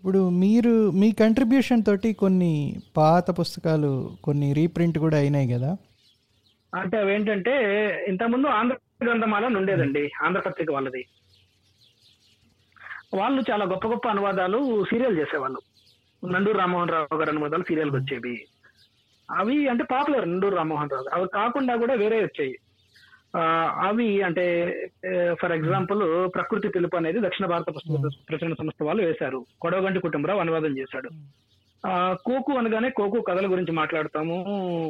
ఇప్పుడు మీరు మీ కంట్రిబ్యూషన్ తోటి కొన్ని పాత పుస్తకాలు కొన్ని రీప్రింట్ కూడా అయినాయి కదా? అంటే అవేంటంటే ఇంతకుముందు ఆంధ్ర గ్రంథమాల ఉండేదండి ఆంధ్రపత్రిక వాళ్ళది. వాళ్ళు చాలా గొప్ప గొప్ప అనువాదాలు సీరియల్ చేసేవాళ్ళు. నండూరు రామ్మోహన్ రావు గారి అనువాదాలు సీరియల్కి వచ్చేవి. అవి అంటే పాపులర్ నండూరు రామ్మోహన్ రావు అవి కాకుండా కూడా వేరే వచ్చాయి. అవి అంటే ఫర్ ఎగ్జాంపుల్ ప్రకృతి పిలుపు అనేది దక్షిణ భారత పుస్తక ప్రచురణ సంస్థ వాళ్ళు వేశారు. కొడవగంటి కుటుంబరావు అనువాదం చేశాడు. ఆ, కోకు అనగానే కోకు కథల గురించి మాట్లాడతాము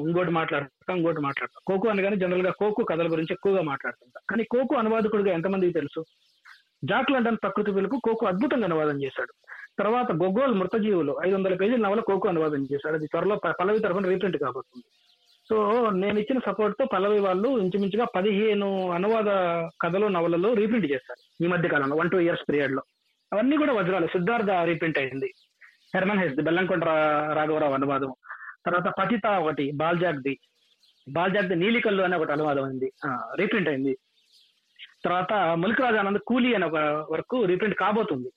ఇంకోటి మాట్లాడతాం ఇంకోటి మాట్లాడతాం. కోకు అనగానే జనరల్గా కోకు కథల గురించి ఎక్కువగా మాట్లాడుతుంటాం. కానీ కోకు అనువాదకుడిగా ఎంతమందికి తెలుసు? జాక్ లండన్ ప్రకృతి పిలుపు కోకు అద్భుతంగా అనువాదం చేశాడు. తర్వాత గొగ్గోల్ మృతజీవులు ఐదు వందల పేజీల నవల కోకు అనువాదం చేశాడు. అది త్వరలో పల్లవి తరఫున రీప్రింట్ కాబోతుంది. సో నేను ఇచ్చిన సపోర్ట్తో పల్లవి వాళ్ళు ఇంచుమించుగా పదిహేను అనువాద కథలు నవలలు రీప్రింట్ చేశారు ఈ మధ్య కాలంలో వన్ టూ ఇయర్స్ పీరియడ్లో. అవన్నీ కూడా వజ్రాలు. సిద్ధార్థ రీప్రింట్ అయింది. హెర్మన్ హెస్ బెల్లంకొండ రాఘవరావు అనువాదం. తర్వాత పతిత ఒకటి బాల్జాగ్ది. బాల్జాగ్ది నీలికల్లు అనే ఒకటి అనువాదం అయింది. రీప్రింట్ అయింది. తర్వాత ములికరాజు ఆనంద్ కూలీ అనే ఒక వరకు రీప్రింట్ కాబోతుంది.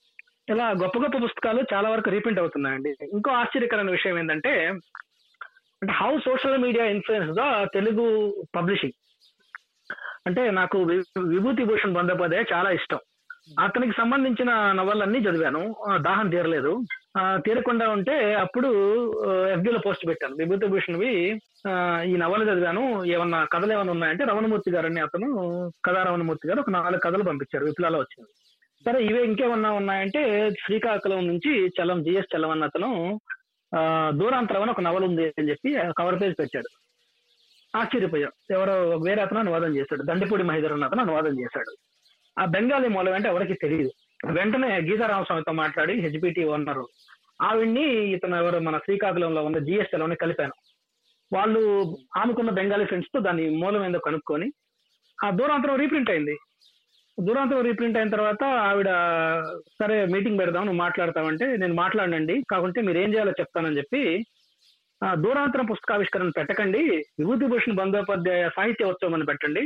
ఇలా గొప్ప గొప్ప పుస్తకాలు చాలా వరకు రీప్రింట్ అవుతున్నాయండి. ఇంకో ఆశ్చర్యకరమైన విషయం ఏంటంటే అంటే how social media influence the Telugu publishing అంటే నాకు విభూతి భూషణ్ బందోపాధ్యాయ చాలా ఇష్టం. అతనికి సంబంధించిన నవలన్నీ చదివాను. దాహం తీరలేదు. తీరకుండా ఉంటే అప్పుడు FB లో పోస్ట్ పెట్టాను. విభూతి భూషణ్వి ఈ నవల చదివాను. ఏమన్నా కథలు ఏమైనా ఉన్నాయంటే రమణమూర్తి గారు అని అతను కథా రమణమూర్తి గారు ఒక నాలుగు కథలు పంపించారు. విప్లాలో వచ్చింది. సరే ఇవే ఇంకేమన్నా ఉన్నాయంటే శ్రీకాకుళం నుంచి చలం జిఎస్ చలం అన్న అతను దూరాంతరం అని ఒక నవల ఉంది అని చెప్పి కవర్ పేజ్ పెట్టాడు. ఆశ్చర్యపోయాం. ఎవరో వేరే అతను అనువాదం చేశాడు. దండిపూడి మహిధర్ అన్న అతను అనువాదం చేశాడు. ఆ బెంగాలీ మూలం అంటే ఎవరికి తెలియదు. వెంటనే గీతారామస్వామితో మాట్లాడి హెచ్పిటి ఓనరు ఆవిడ్ని ఇతను ఎవరు మన శ్రీకాకుళంలో ఉన్న జిఎస్టీలోనే కలిపాను. వాళ్ళు ఆమెకున్న బెంగాలీ ఫ్రెండ్స్తో దాని మూలం ఏందో కనుక్కొని ఆ దూరాంతరం రీప్రింట్ అయింది. దురాంతం రీప్రింట్ అయిన తర్వాత ఆవిడ సరే మీటింగ్ పెడదాం నువ్వు మాట్లాడతావంటే నేను మాట్లాడండి కాకుంటే మీరు ఏం చేయాలో చెప్తానని చెప్పి దూరాంతరం పుస్తకావిష్కరణ పెట్టకండి. విభూతిభూషణ్ బందోపాధ్యాయ సాహిత్య ఉత్సవం అని పెట్టండి.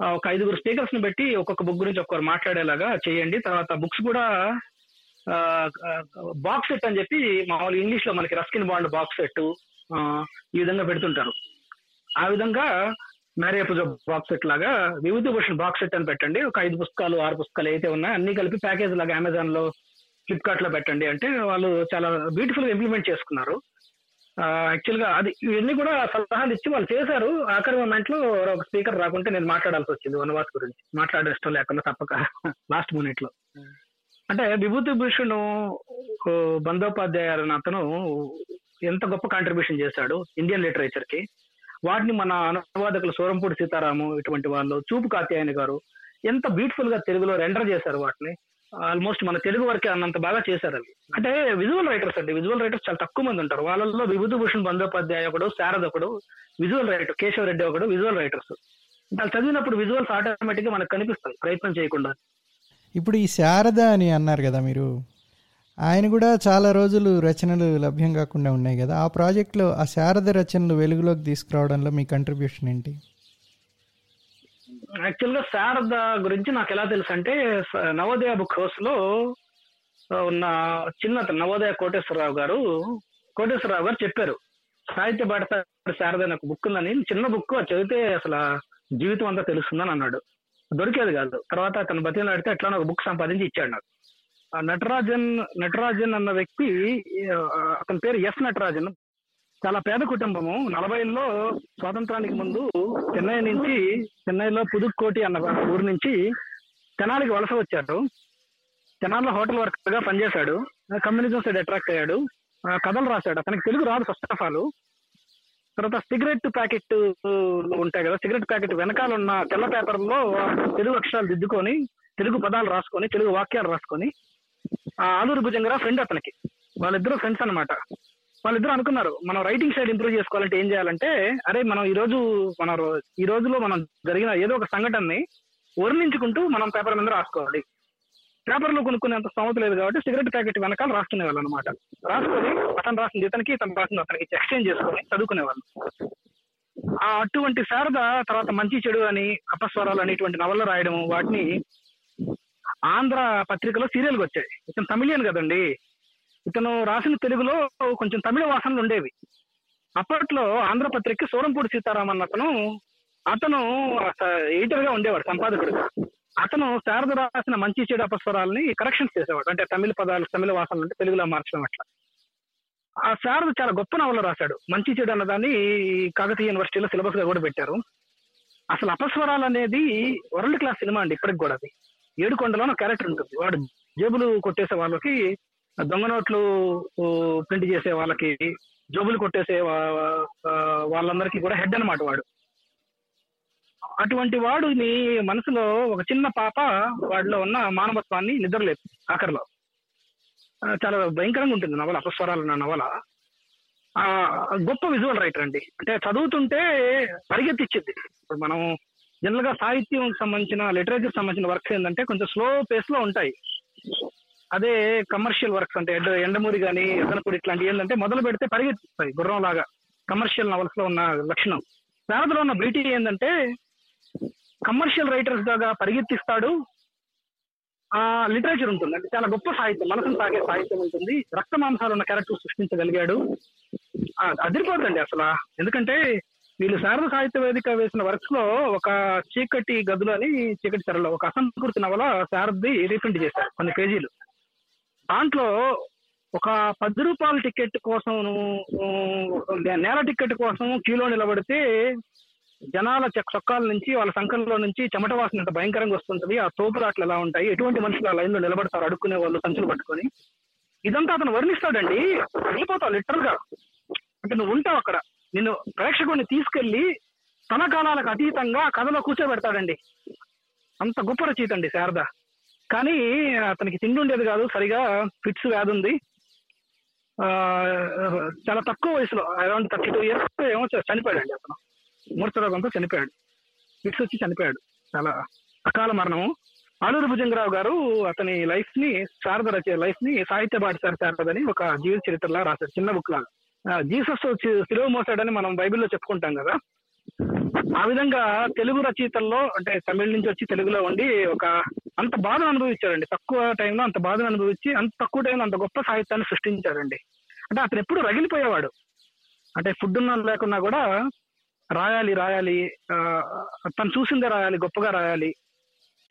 ఒక ఐదుగురు స్పీకర్స్ని పెట్టి ఒక్కొక్క బుక్ గురించి ఒక్కరు మాట్లాడేలాగా చేయండి. తర్వాత బుక్స్ కూడా బాక్స్ సెట్ అని చెప్పి మామూలు ఇంగ్లీష్లో మనకి రస్కిన్ బాండ్ బాక్స్ సెట్ ఈ విధంగా పెడుతుంటారు. ఆ విధంగా మ్యారియపుజ బాక్స్ సెట్ లాగా విభూతి భూషణ్ బాక్స్ సెట్ అని పెట్టండి. ఒక ఐదు పుస్తకాలు ఆరు పుస్తకాలు అయితే ఉన్నాయో అన్ని కలిపి ప్యాకేజ్ లాగా అమెజాన్లో ఫ్లిప్కార్ట్లో పెట్టండి. అంటే వాళ్ళు చాలా బ్యూటిఫుల్గా ఇంప్లిమెంట్ చేసుకున్నారు. యాక్చువల్గా అది ఇవన్నీ కూడా సలహాలు ఇచ్చి వాళ్ళు చేశారు. ఆఖరి మూమెంట్లో ఒక స్పీకర్ రాకుంటే నేను మాట్లాడాల్సి వచ్చింది వనవాస్ గురించి. మాట్లాడే ఇష్టం లేకుండా తప్పక లాస్ట్ మినిట్లో. అంటే విభూతి భూషణ్ బందోపాధ్యాయ అతను ఎంత గొప్ప కాంట్రిబ్యూషన్ చేశాడు ఇండియన్ లిటరేచర్కి. వాటిని మన అనువాదకులు సూరంపూడి సీతారాము ఇటువంటి వాళ్ళు చూపు కాత్యాయని గారు ఎంత బ్యూటిఫుల్గా తెలుగులో రెండర్ చేశారు వాటిని. ఆల్మోస్ట్ మన తెలుగు వరకే అన్నంత బాగా చేశారు అవి. అంటే విజువల్ రైటర్స్ అండి విజువల్ రైటర్స్ చాలా తక్కువ మంది ఉంటారు. వాళ్ళల్లో విభూతిభూషణ్ బందోపాధ్యాయ ఒకడు శారద్ ఒకడు విజువల్ రైటర్ కేశవ రెడ్డి ఒకడు విజువల్ రైటర్స్ వాళ్ళు చదివినప్పుడు విజువల్స్ ఆటోమేటిక్గా మనకు కనిపిస్తాయి ప్రయత్నం చేయకుండా. ఇప్పుడు ఈ శారద అని అన్నారు కదా మీరు ఆయన కూడా చాలా రోజులు రచనలు లభ్యం కాకుండా ఉన్నాయి కదా. ఆ ప్రాజెక్ట్లో ఆ శారద రచనలు వెలుగులోకి తీసుకురావడంలో మీ కంట్రిబ్యూషన్ ఏంటి? యాక్చువల్గా శారద గురించి నాకు ఎలా తెలుసు అంటే నవోదయ బుక్ హౌస్లో ఉన్న చిన్న నవోదయ కోటేశ్వరరావు గారు కోటేశ్వరరావు గారు చెప్పారు. సాహిత్య బాట శారద నాకు ఒక బుక్ ఉందని చిన్న బుక్ చదివితే అసలు జీవితం అంతా తెలుస్తుందని అన్నాడు. దొరికేది కాదు. తర్వాత తన బతిలో అడిగితే ఎట్లా ఒక బుక్ సంపాదించి ఇచ్చాడు నాకు. నటరాజన్ నటరాజన్ అన్న వ్యక్తి అతని పేరు ఎస్ నటరాజన్. చాలా పేద కుటుంబము. నలభైలో స్వాతంత్రానికి ముందు చెన్నై నుంచి చెన్నైలో పుదుక్కోటి అన్న ఊరు నుంచి తెనాలికి వలస వచ్చాడు. తెనాలిలో హోటల్ వర్కర్గా పనిచేశాడు. కమ్యూనిజం సైడ్ అట్రాక్ట్ అయ్యాడు. కథలు రాశాడు. అతనికి తెలుగు రాదు ఫస్ట్ ఆఫ్ ఆల్ తర్వాత సిగరెట్ ప్యాకెట్ ఉంటాయి కదా సిగరెట్ ప్యాకెట్ వెనకాల ఉన్న తెల్ల పేపర్లో తెలుగు అక్షరాలు దిద్దుకొని తెలుగు పదాలు రాసుకొని తెలుగు వాక్యాలు రాసుకొని ఆలూరు భుజంగరా ఫ్రెండ్ అతనికి. వాళ్ళిద్దరు ఫ్రెండ్స్ అన్నమాట. వాళ్ళిద్దరు అనుకున్నారు మనం రైటింగ్ సైడ్ ఇంప్రూవ్ చేసుకోవాలంటే ఏం చేయాలంటే అరే మనం ఈ రోజు మన ఈ రోజులో మనం జరిగిన ఏదో ఒక సంఘటనని వర్ణించుకుంటూ మనం పేపర్ మీద రాసుకోవాలి. పేపర్లో కొనుక్కునేంత స్తోమత లేదు కాబట్టి సిగరెట్ ప్యాకెట్ వెనకాల రాసుకునే వాళ్ళు అనమాట రాసుకొని అతను రాసింది ఇతనికి ఇతను రాసింది అతనికి ఎక్స్చేంజ్ చేసుకొని చదువుకునే వాళ్ళు. ఆ అటువంటి శారద తర్వాత మంచి చెడు అని అపస్వరాలు అనేటువంటి ఇటువంటి రాయడం వాటిని ఆంధ్ర పత్రికలో సీరియల్కి వచ్చాయి. ఇతను తమిళియన్ కదండి. ఇతను రాసిన తెలుగులో కొంచెం తమిళ వాసనలు ఉండేవి. అప్పట్లో ఆంధ్ర పత్రిక సూరంపూడి సీతారామన్ అతను అతను ఎడిటర్గా ఉండేవాడు సంపాదకుడుగా అతను శారద రాసిన మంచి చెడు అపస్వరాలని కరెక్షన్స్ చేసేవాడు. అంటే తమిళ పదాలు తమిళ వాసనలు అంటే తెలుగులో మార్చడం అట్లా. ఆ శారద చాలా గొప్ప నవల రాశాడు. మంచి చెడు అన్నదాన్ని కాకతీయ యూనివర్సిటీలో సిలబస్గా కూడా పెట్టారు. అసలు అపస్వరాలు అనేది వరల్డ్ క్లాస్ సినిమా అండి ఇప్పటికి కూడా అది. ఏడుకొండలో ఒక క్యారెక్టర్ ఉంటుంది. వాడు జేబులు కొట్టేసే వాళ్ళకి దొంగ నోట్లు ప్రింట్ చేసే వాళ్ళకి జోబులు కొట్టేసే వాళ్ళందరికీ కూడా హెడ్ అన్నమాట వాడు. అటువంటి వాడుని మనసులో ఒక చిన్న పాప వాడిలో ఉన్న మానవత్వాన్ని నిద్రలేదు ఆఖరిలో. చాలా భయంకరంగా ఉంటుంది నవల అపస్వరాలు ఉన్న నవల. ఆ, గొప్ప విజువల్ రైటర్ అండి. అంటే చదువుతుంటే పరిగెత్తిచ్చింది. ఇప్పుడు మనం జనరల్గా సాహిత్యం సంబంధించిన లిటరేచర్ సంబంధించిన వర్క్స్ ఏంటంటే కొంచెం స్లో పేస్లో ఉంటాయి. అదే కమర్షియల్ వర్క్స్ అంటే ఎండ ఎండమూరి కానీ ఎదనపూడి ఇట్లాంటివి ఏంటంటే మొదలు పెడితే పరిగెత్తిస్తాయి గుర్రం లాగా కమర్షియల్ నవల్స్లో ఉన్న లక్షణం. శారదలో ఉన్న బ్యూటీ ఏంటంటే కమర్షియల్ రైటర్స్ లాగా పరిగెత్తిస్తాడు. ఆ లిటరేచర్ ఉంటుంది. అంటే చాలా గొప్ప సాహిత్యం మనసును తాగే సాహిత్యం ఉంటుంది. రక్త మాంసాలు ఉన్న క్యారెక్టర్ సృష్టించగలిగాడు. ఆ, అదిరిపోతుందండి అసలు. ఎందుకంటే వీళ్ళు శారద సాహిత్య వేదిక వేసిన వర్క్స్లో ఒక చీకటి గదులు అని చీకటి తెరలో ఒక అసంకృతి నవల శారద్ది రీప్రింట్ చేశారు కొన్ని పేజీలు. దాంట్లో ఒక పది రూపాయల టికెట్ కోసం నేల టికెట్ కోసం క్యూలో నిలబడితే జనాల చెక్ చొక్కాల నుంచి వాళ్ళ సంఖ్యలో నుంచి చెమట వాసన ఎంత భయంకరంగా వస్తుంటది ఆ తోపులాట్లు ఎలా ఉంటాయి ఎటువంటి మనుషులు ఆ లైన్లో నిలబడతారు అడుక్కునే వాళ్ళు సంచులు పట్టుకొని. ఇదంతా అతను వర్ణిస్తాడండి. వెళ్ళిపోతావు లిటరల్గా. అంటే నువ్వు ఉంటావు అక్కడ. నిన్ను ప్రేక్షకుడిని తీసుకెళ్ళి తన కాలాలకు అతీతంగా కథలో కూర్చోబెడతాడండి. అంత గొప్ప రచయిత అండి శారద. కానీ అతనికి తిండి ఉండేది కాదు సరిగా ఫిట్స్ వ్యాధి ఉంది. చాలా తక్కువ వయసులో అరౌండ్ థర్టీ టూ ఇయర్స్ ఏమో చనిపోయాడండి అతను. మూర్చరోగంతో చనిపోయాడు. ఫిట్స్ వచ్చి చనిపోయాడు. చాలా అకాల మరణము. ఆలూరు భుజంగరావు గారు అతని లైఫ్ని శారద రచన లైఫ్ని సాహిత్య పాఠశాల శారదని ఒక జీవిత చరిత్రలా రాశారు చిన్న బుక్ లాగా జీసస్ సి- సిలువ మోసాడని మనం బైబిల్లో చెప్పుకుంటాం కదా. ఆ విధంగా తెలుగు రచయితల్లో అంటే తమిళ నుంచి వచ్చి తెలుగులో ఉండి ఒక అంత బాధను అనుభవించారండి. తక్కువ టైంలో అంత బాధను అనుభవించి అంత తక్కువ టైంలో అంత గొప్ప సాహిత్యాన్ని సృష్టించారండి. అంటే అతను ఎప్పుడు రగిలిపోయేవాడు. అంటే ఫుడ్ ఉన్న లేకున్నా కూడా రాయాలి రాయాలి ఆ, తను చూసిందే రాయాలి గొప్పగా రాయాలి.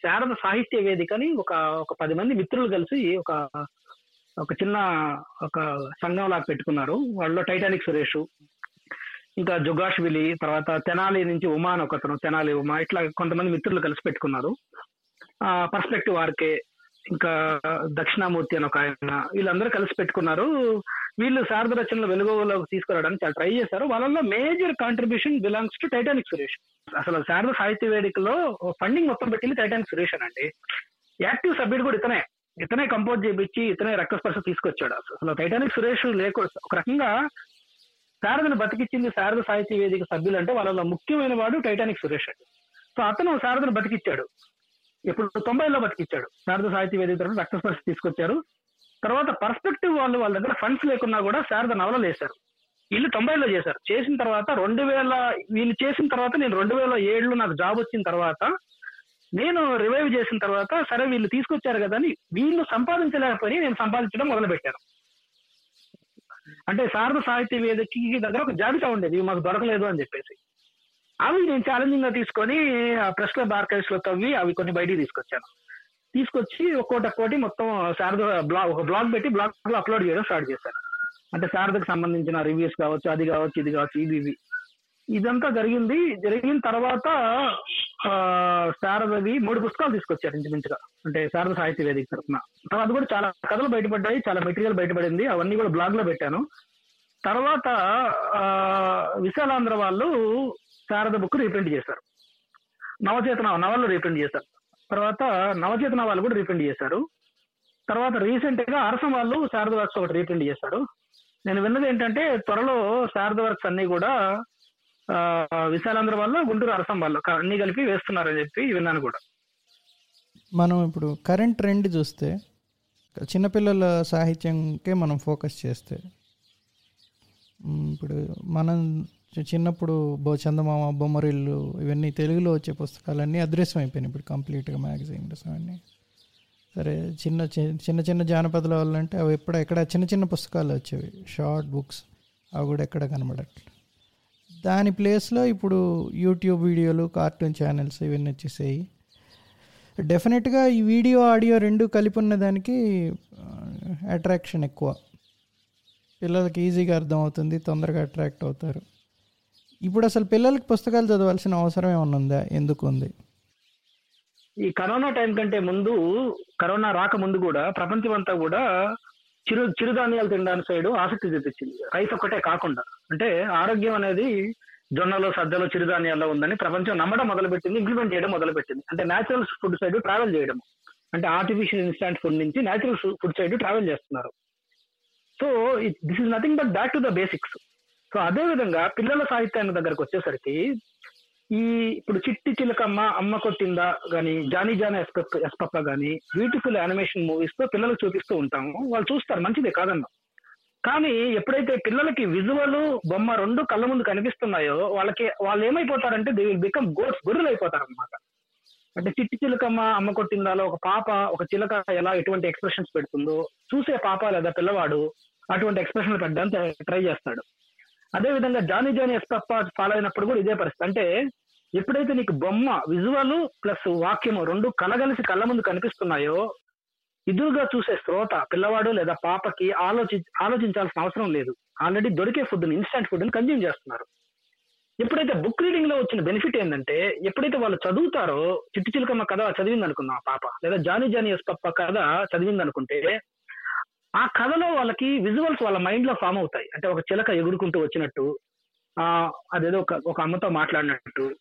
శారద సాహిత్య వేదికని ఒక ఒక పది మంది మిత్రులు కలిసి ఒక ఒక చిన్న ఒక సంఘం లాగా పెట్టుకున్నారు. వాళ్ళలో టైటానిక్ సురేష్ ఇంకా జుగాష్విలి తర్వాత తెనాలి నుంచి ఉమా అని ఒకతను తెనాలి ఉమా ఇట్లా కొంతమంది మిత్రులు కలిసి పెట్టుకున్నారు. ఆ పర్స్పెక్టివ్ ఆర్కే ఇంకా దక్షిణామూర్తి అని ఒక ఆయన వీళ్ళందరూ కలిసి పెట్టుకున్నారు. వీళ్ళు శారద రచనలు వెలుగులోకి తీసుకురావడానికి చాలా ట్రై చేశారు. వాళ్ళలో major contribution belongs to Titanic Suresh అసలు శారద సాహిత్య వేదికలో ఫండింగ్ మొత్తం పెట్టింది టైటానిక్ సురేష్ అండి యాక్టివ్ సభ్యుడు కూడా ఇతనే. ఇతనే కంపోజ్ చేయించి ఇతనే రక్తస్పర్శ తీసుకొచ్చాడు అసలు. టైటానిక్ సురేష్ లేక ఒక రకంగా శారదను బతికిచ్చింది శారద సాహిత్య వేదిక సభ్యులు అంటే వాళ్ళలో ముఖ్యమైన వాడు టైటానిక్ సురేష్ అండి. సో అతను శారదను బతికిచ్చాడు. ఇప్పుడు తొంభైలో బతికిచ్చాడు. శారద సాహిత్య వేదిక తరఫున రక్తస్పర్శ తీసుకొచ్చారు. తర్వాత పర్స్పెక్టివ్ వాళ్ళు వాళ్ళ దగ్గర ఫండ్స్ లేకున్నా కూడా శారద నవలలు వేశారు. వీళ్ళు తొంభైలో చేశారు. చేసిన తర్వాత రెండు వేల వీళ్ళు చేసిన తర్వాత నేను రెండు వేల ఏడులో నాకు జాబ్ వచ్చిన తర్వాత నేను రివైవ్ చేసిన తర్వాత సరే వీళ్ళు తీసుకొచ్చారు కదా అని వీళ్ళు సంపాదించలేకపోయి నేను సంపాదించడం మొదలు పెట్టాను అంటే శారద సాహిత్య వేదికకి దగ్గర ఒక జాబితా ఉండేది ఇవి మాకు దొరకలేదు అని చెప్పేసి. అవి నేను ఛాలెంజింగ్గా తీసుకొని ఆ ప్రెస్ క్లబ్ ఆర్కైవ్స్లో తవ్వి అవి కొన్ని బయటికి తీసుకొచ్చాను. తీసుకొచ్చి ఒక్కోటి ఒక్కోటి మొత్తం శారద బ్లాగ్ ఒక బ్లాగ్ పెట్టి బ్లాగ్లో అప్లోడ్ చేయడం స్టార్ట్ చేశాను. అంటే శారదకు సంబంధించిన రివ్యూస్ కావచ్చు అది కావచ్చు ఇది కావచ్చు ఇవి ఇది. ఇదంతా జరిగింది. జరిగిన తర్వాత ఆ, శారదవి మూడు పుస్తకాలు తీసుకొచ్చారు ఇంచుమించుగా. అంటే శారద సాహిత్య వేదిక తరఫున. తర్వాత కూడా చాలా కథలు బయటపడ్డాయి చాలా మెటీరియల్ బయటపడింది. అవన్నీ కూడా బ్లాగ్లో పెట్టాను. తర్వాత ఆ, విశాలాంధ్ర వాళ్ళు శారద బుక్ రీప్రింట్ చేశారు. నవచేతన నవలు రీప్రింట్ చేశారు. తర్వాత నవచేతన వాళ్ళు కూడా రీప్రింట్ చేశారు. తర్వాత రీసెంట్గా అరసం వాళ్ళు శారద వర్క్స్ ఒకటి రీప్రింట్ చేశారు. నేను విన్నది ఏంటంటే త్వరలో శారద వర్క్స్ అన్ని కూడా విశాలాంధ్ర వాళ్ళు గుంటూరు అరసం వాళ్ళు. అన్ని కలిపి వేస్తున్నారని చెప్పి విన్నాను కూడా. మనం ఇప్పుడు కరెంట్ ట్రెండ్ చూస్తే చిన్నపిల్లల సాహిత్యంకే మనం ఫోకస్ చేస్తే ఇప్పుడు మనం చిన్నప్పుడు బో చందమామ బొమ్మరిల్లు ఇవన్నీ తెలుగులో వచ్చే పుస్తకాలన్నీ అదృశ్యం అయిపోయినాయి. ఇప్పుడు కంప్లీట్గా మ్యాగజైన్స్ అవన్నీ. సరే చిన్న చిన్న చిన్న జానపదాలు వాళ్ళంటే అవి ఎప్పుడు ఎక్కడ చిన్న చిన్న పుస్తకాలు వచ్చేవి. షార్ట్ బుక్స్ అవి కూడా ఎక్కడ కనబడట్లేదు దాని ప్లేస్లో ఇప్పుడు యూట్యూబ్ వీడియోలు కార్టూన్ ఛానల్స్ ఇవన్నీ వచ్చేసాయి. డెఫినెట్గా ఈ వీడియో ఆడియో రెండు కలిపి ఉన్న దానికి అట్రాక్షన్ ఎక్కువ. పిల్లలకి ఈజీగా అర్థమవుతుంది తొందరగా అట్రాక్ట్ అవుతారు. ఇప్పుడు అసలు పిల్లలకి పుస్తకాలు చదవాల్సిన అవసరం ఏమన్నా ఉందా? ఎందుకు ఉంది? ఈ కరోనా టైం కంటే ముందు కరోనా రాక ముందు కూడా ప్రపంచం అంతా కూడా చిరు చిరుధాన్యాలు తినడానికి సైడ్ ఆసక్తి చూపించింది. రైస్ ఒక్కటే కాకుండా అంటే ఆరోగ్యం అనేది జొన్నలో సద్దలో చిరుధాన్యాల్లో ఉందని ప్రపంచం నమ్మడం మొదలుపెట్టింది ఇంప్లిమెంట్ చేయడం మొదలుపెట్టింది. అంటే న్యాచురల్ ఫుడ్ సైడ్ ట్రావెల్ చేయడం. అంటే ఆర్టిఫిషియల్ ఇన్స్టాంట్ ఫుడ్ నుంచి నేచురల్ ఫుడ్ సైడ్ ట్రావెల్ చేస్తున్నారు. So this is nothing but back to the basics so అదే విధంగా పిల్లల సాహిత్యాన్ని దగ్గరకు వచ్చేసరికి ఈ ఇప్పుడు చిట్టి చిలకమ్మ అమ్మ కొట్టిందా గాని జానీ జానీ ఎస్పప్ప ఎస్పప్ప గాని బ్యూటిఫుల్ యానిమేషన్ మూవీస్తో పిల్లలకు చూపిస్తూ ఉంటాము. వాళ్ళు చూస్తారు మంచిదే కాదన్నా. కానీ ఎప్పుడైతే పిల్లలకి విజువల్ బొమ్మ రెండు కళ్ళ ముందు కనిపిస్తున్నాయో వాళ్ళకి వాళ్ళు ఏమైపోతారంటే దే విల్ బికమ్ గోడ్స్ గొర్రెలు అయిపోతారు అనమాట అంటే చిట్టి చిలకమ్మ అమ్మ కొట్టిందాలో ఒక పాప ఒక చిలక ఎలా ఎటువంటి ఎక్స్ప్రెషన్స్ పెడుతుందో చూసే పాప లేదా పిల్లవాడు అటువంటి ఎక్స్ప్రెషన్లు పెట్టడానికి ట్రై చేస్తాడు. అదే విధంగా జానీ జానీ ఎస్పప్ప ఫాలో అయినప్పుడు కూడా ఇదే పరిస్థితి. అంటే ఎప్పుడైతే నీకు బొమ్మ విజువల్ ప్లస్ వాక్యము రెండు కలగలిసి కళ్ళ ముందు కనిపిస్తున్నాయో ఎదురుగా చూసే శ్రోత పిల్లవాడు లేదా పాపకి ఆలోచి ఆలోచించాల్సిన అవసరం లేదు. ఆల్రెడీ దొరికే ఫుడ్ ఇన్స్టెంట్ ఫుడ్ని కన్జ్యూమ్ చేస్తున్నారు. ఎప్పుడైతే బుక్ రీడింగ్లో వచ్చిన బెనిఫిట్ ఏంటంటే ఎప్పుడైతే వాళ్ళు చదువుతారో చిట్టు చిలుకమ్మ కథ చదివింది అనుకుందాం పాప లేదా జానీ జానీ ఎస్ పప్ప కథ చదివింది అనుకుంటే ఆ కథలో వాళ్ళకి విజువల్స్ వాళ్ళ మైండ్లో ఫామ్ అవుతాయి. అంటే ఒక చిలక ఎగురుకుంటూ వచ్చినట్టు ఆ అదేదో ఒక ఒక అమ్మతో మాట్లాడినట్టు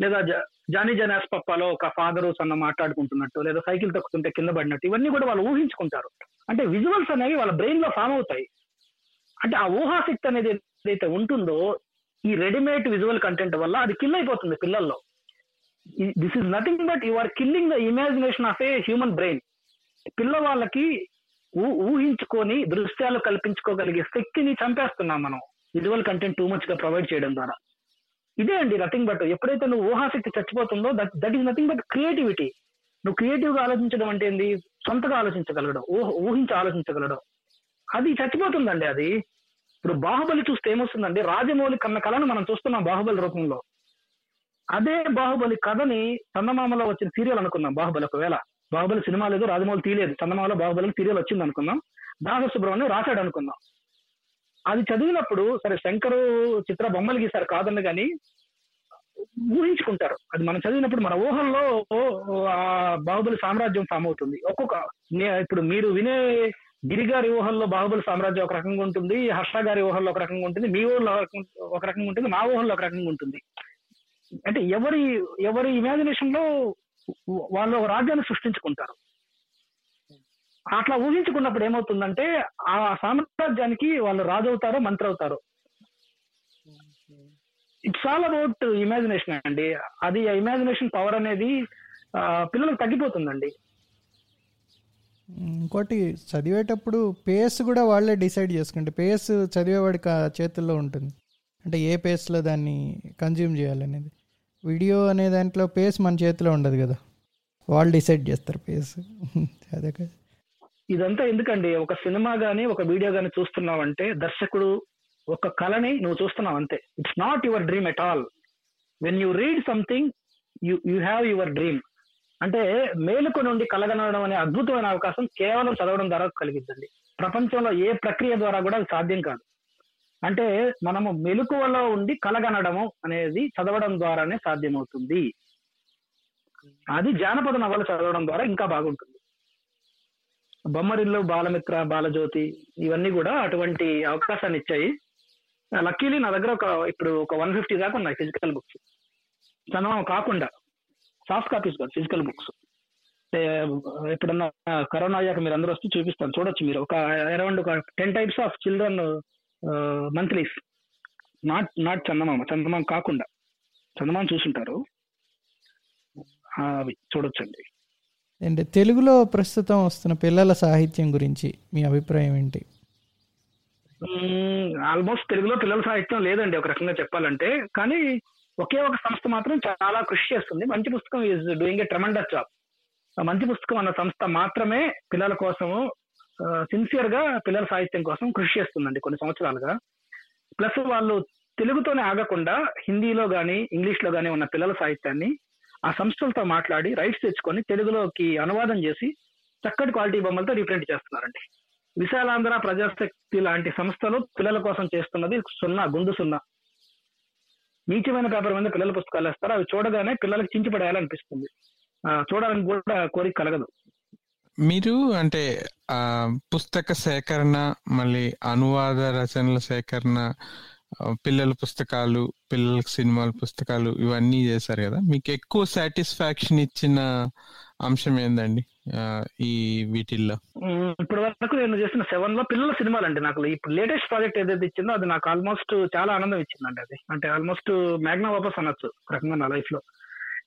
లేదా జ- జానీ జనాస్ పప్పాలో ఒక ఫాదరు సన్న మాట్లాడుకుంటున్నట్టు లేదా సైకిల్ తొక్కుతుంటే కింద పడినట్టు ఇవన్నీ కూడా వాళ్ళు ఊహించుకుంటారు. అంటే విజువల్స్ అనేవి వాళ్ళ బ్రెయిన్లో ఫామ్ అవుతాయి. అంటే ఆ ఊహాశక్తి అనేది ఏదైతే ఉంటుందో ఈ రెడీమేడ్ విజువల్ కంటెంట్ వల్ల అది కిల్ అయిపోతుంది పిల్లల్లో. This is nothing but you are killing the imagination of a human brain. పిల్లవాళ్ళకి ఊహించుకొని దృశ్యాలు కల్పించుకోగలిగే శక్తిని చంపేస్తున్నాం మనం. విజువల్ కంటెంట్ టూ మచ్గా ప్రొవైడ్ చేయడం ద్వారా. ఇదే అండి నథింగ్ బట్ ఎప్పుడైతే నువ్వు ఊహాశక్తి చచ్చిపోతుందో that that is nothing but creativity. నువ్వు క్రియేటివ్గా ఆలోచించడం అంటే ఏంది? సొంతగా ఆలోచించగలడు ఊహ ఊహించి ఆలోచించగలడు. అది చచ్చిపోతుందండి అది. ఇప్పుడు బాహుబలి చూస్తే ఏమొస్తుందండి? రాజమౌళి కన్న కళను మనం చూస్తున్నాం బాహుబలి రూపంలో. అదే బాహుబలి కథని చందమామలో వచ్చిన సీరియల్ అనుకున్నాం బాహుబలి ఒకవేళ. బాహుబలి సినిమా లేదు రాజమౌళి తీయలేదు. చందమామలో బాహుబలి సీరియల్ వచ్చింది అనుకుందాం. దాస సుబ్రహ్మణ్యం రాశాడు అనుకుందాం. అది చదివినప్పుడు సరే శంకరు చిత్ర బొమ్మలు గీశారు కాదని కానీ ఊహించుకుంటారు. అది మనం చదివినప్పుడు మన ఊహల్లో ఆ బాహుబలి సామ్రాజ్యం ఫామ్ అవుతుంది. ఒక్కొక్క నే- ఇప్పుడు మీరు వినే గిరిగారి ఊహల్లో బాహుబలి సామ్రాజ్యం ఒక రకంగా ఉంటుంది హర్ష గారి ఊహల్లో ఒక రకంగా ఉంటుంది మీ ఊహల్లో ఒక ఒక రకంగా ఉంటుంది మా ఊహల్లో ఒక రకంగా ఉంటుంది. అంటే ఎవరి ఎవరి ఇమాజినేషన్లో వాళ్ళు ఒక రాజ్యాన్ని సృష్టించుకుంటారు. అట్లా ఊహించుకున్నప్పుడు ఏమవుతుందంటే ఆ సామ్రాజ్యానికి వాళ్ళు రాజు అవుతారో మంత్రి అవుతారు ఇట్స్ ఆల్ అబౌట్ ఇమాజినేషన్ అండి. అది ఇమాజినేషన్ పవర్ అనేది పిల్లలకు తగ్గిపోతుందండి. ఇంకోటి చదివేటప్పుడు పేస్ కూడా వాళ్ళే డిసైడ్ చేసుకుంటే పేస్ చదివేవాడి చేతుల్లో ఉంటుంది. అంటే ఏ పేస్లో దాన్ని కన్జ్యూమ్ చేయాలనేది. వీడియో అనే దాంట్లో పేస్ మన చేతిలో ఉండదు కదా. వాళ్ళు డిసైడ్ చేస్తారు పేస్. అదే కదా. ఇదంతా ఎందుకండి? ఒక సినిమా గానీ ఒక వీడియో గానీ చూస్తున్నావంటే దర్శకుడు ఒక కళని నువ్వు చూస్తున్నావు అంతే. It's not your dream at all when you read something you you have your dream అంటే మేలుకు నుండి కలగనడం అనే అద్భుతమైన అవకాశం కేవలం చదవడం ద్వారా కలిగిద్దండి. ప్రపంచంలో ఏ ప్రక్రియ ద్వారా కూడా అది సాధ్యం కాదు. అంటే మనము మెలకువలో ఉండి కలగనడము అనేది చదవడం ద్వారానే సాధ్యమవుతుంది. అది జానపద నవలు చదవడం ద్వారా ఇంకా బాగుంటుంది. బొమ్మరిల్లు బాలమిత్ర బాలజ్యోతి ఇవన్నీ కూడా అటువంటి అవకాశాన్ని ఇచ్చాయి. లక్కీలీ నా దగ్గర ఒక ఇప్పుడు ఒక వన్ ఫిఫ్టీ దాకా ఉన్నాయి ఫిజికల్ బుక్స్ చదవడం కాకుండా సాఫ్ట్ కాపీస్ కాదు ఫిజికల్ బుక్స్ ఎప్పుడన్నా కరోనా అయ్యాక మీరు అందరూ వస్తే చూపిస్తాను. చూడొచ్చు మీరు. ఒక అరౌండ్ ఒక ten types of children monthlies not not Chandamama Chandamama కాకుండా. చందమామ చూసుంటారు. అవి చూడొచ్చండి. అంటే తెలుగులో ప్రస్తుతం వస్తున్న పిల్లల సాహిత్యం గురించి మీ అభిప్రాయం ఏంటి? ఆల్మోస్ట్ తెలుగులో పిల్లల సాహిత్యం లేదండి ఒక రకంగా చెప్పాలంటే. కానీ ఒకే ఒక సంస్థ మాత్రం చాలా కృషి చేస్తుంది. Manchi Pustakam is doing a tremendous job Manchi Pustakam అన్న సంస్థ మాత్రమే పిల్లల కోసము సిన్సియర్గా పిల్లల సాహిత్యం కోసం కృషి చేస్తుందండి కొన్ని సంవత్సరాలుగా. ప్లస్ వాళ్ళు తెలుగుతోనే ఆగకుండా హిందీలో గానీ ఇంగ్లీష్లో గానీ ఉన్న పిల్లల సాహిత్యాన్ని ఆ సంస్థలతో మాట్లాడి రైట్స్ తెచ్చుకొని తెలుగులోకి అనువాదం చేసి చక్కటి క్వాలిటీ బొమ్మలతో రీప్రింట్ చేస్తున్నారండి. విశాలాంధ్ర ప్రజాశక్తి లాంటి సంస్థలు పిల్లల కోసం చేస్తున్నది సున్నా గుండు సున్నా. నీచమైన పేపర్ మీద పిల్లల పుస్తకాలు వేస్తారు. అవి చూడగానే పిల్లలకు చించిపడేయాలనిపిస్తుంది ఆ, చూడాలని కూడా కోరిక కలగదు. మీరు అంటే ఆ పుస్తక సేకరణ మళ్ళీ అనువాద రచనల సేకరణ పిల్లల పుస్తకాలు పిల్లలకు సినిమాల పుస్తకాలు ఇవన్నీ చేశారు కదా. మీకు ఎక్కువ సాటిస్ఫాక్షన్ ఇచ్చిన అంశం ఏందండి ఈ వీటిల్లో? ఇప్పటి వరకు నేను చేసిన సెవెన్లో పిల్లల సినిమాలు అండి నాకు. ఇప్పుడు లేటెస్ట్ ప్రాజెక్ట్ ఏదైతే ఇచ్చిందో అది నాకు ఆల్మోస్ట్ చాలా ఆనందం ఇచ్చిందండి అది. అంటే ఆల్మోస్ట్ మ్యాగ్నా వాపస్ అనొచ్చు రకంగా నా లైఫ్లో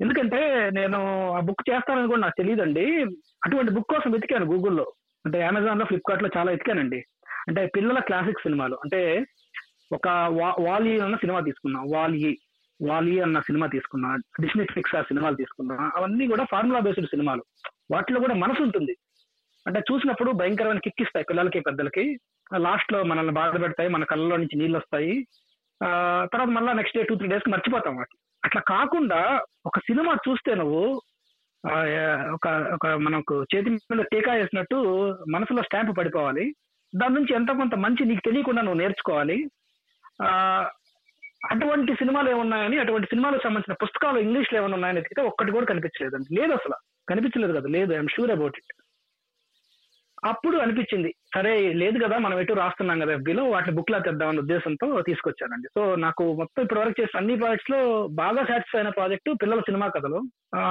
ఎందుకంటే నేను ఆ బుక్ చేస్తానని కూడా నాకు తెలియదండి అటువంటి బుక్ కోసం వెతికాను గూగుల్లో అంటే అమెజాన్లో ఫ్లిప్కార్ట్లో చాలా వెతికానండి. అంటే పిల్లల క్లాసిక్ సినిమాలు. అంటే ఒక వా- వాలీ అన్న సినిమా తీసుకున్నా. వాలీ వాలీ అన్న సినిమా తీసుకున్నా. డిస్నీ పిక్సార్ సినిమాలు తీసుకున్నా. అవన్నీ కూడా ఫార్ములా బేస్డ్ సినిమాలు. వాటిలో కూడా మనసు ఉంటుంది. అంటే చూసినప్పుడు భయంకరమైన కిక్ ఇస్తాయి పిల్లలకి పెద్దలకి. లాస్ట్లో మనల్ని బాధ పెడతాయి మన కళ్ళలో నుంచి నీళ్ళు వస్తాయి. తర్వాత మళ్ళీ నెక్స్ట్ డే టూ త్రీ డేస్కి మర్చిపోతాం వాటి అట్లా కాకుండా ఒక సినిమా చూస్తే నువ్వు ఆ, ఒక ఒక మనకు చేతి మీద టీకా వేసినట్టు మనసులో స్టాంప్ పడిపోవాలి. దాని నుంచి ఎంత కొంత మంచి నీకు తెలియకుండా నువ్వు నేర్చుకోవాలి. ఆ అటువంటి సినిమాలు ఏమున్నాయని అటువంటి సినిమాలకు సంబంధించిన పుస్తకాలు ఇంగ్లీష్లో ఏమైనా ఉన్నాయని ఎతికితే ఒక్కటి కూడా కనిపించలేదండి. లేదు అసలు. కనిపించలేదు కదా. లేదు. ఐఎమ్ షూర్ అబౌట్ ఇట్ అప్పుడు అనిపించింది సరే లేదు కదా మనం ఎటు రాస్తున్నాం కదా FB వాటిని బుక్ లా తెద్దామన్న ఉద్దేశంతో తీసుకొచ్చానండి. సో నాకు మొత్తం ఇప్పటి వరకు చేసిన అన్ని ప్రాజెక్ట్స్లో బాగా సాటిస్ఫై అయిన ప్రాజెక్టు పిల్లల సినిమా కథలు.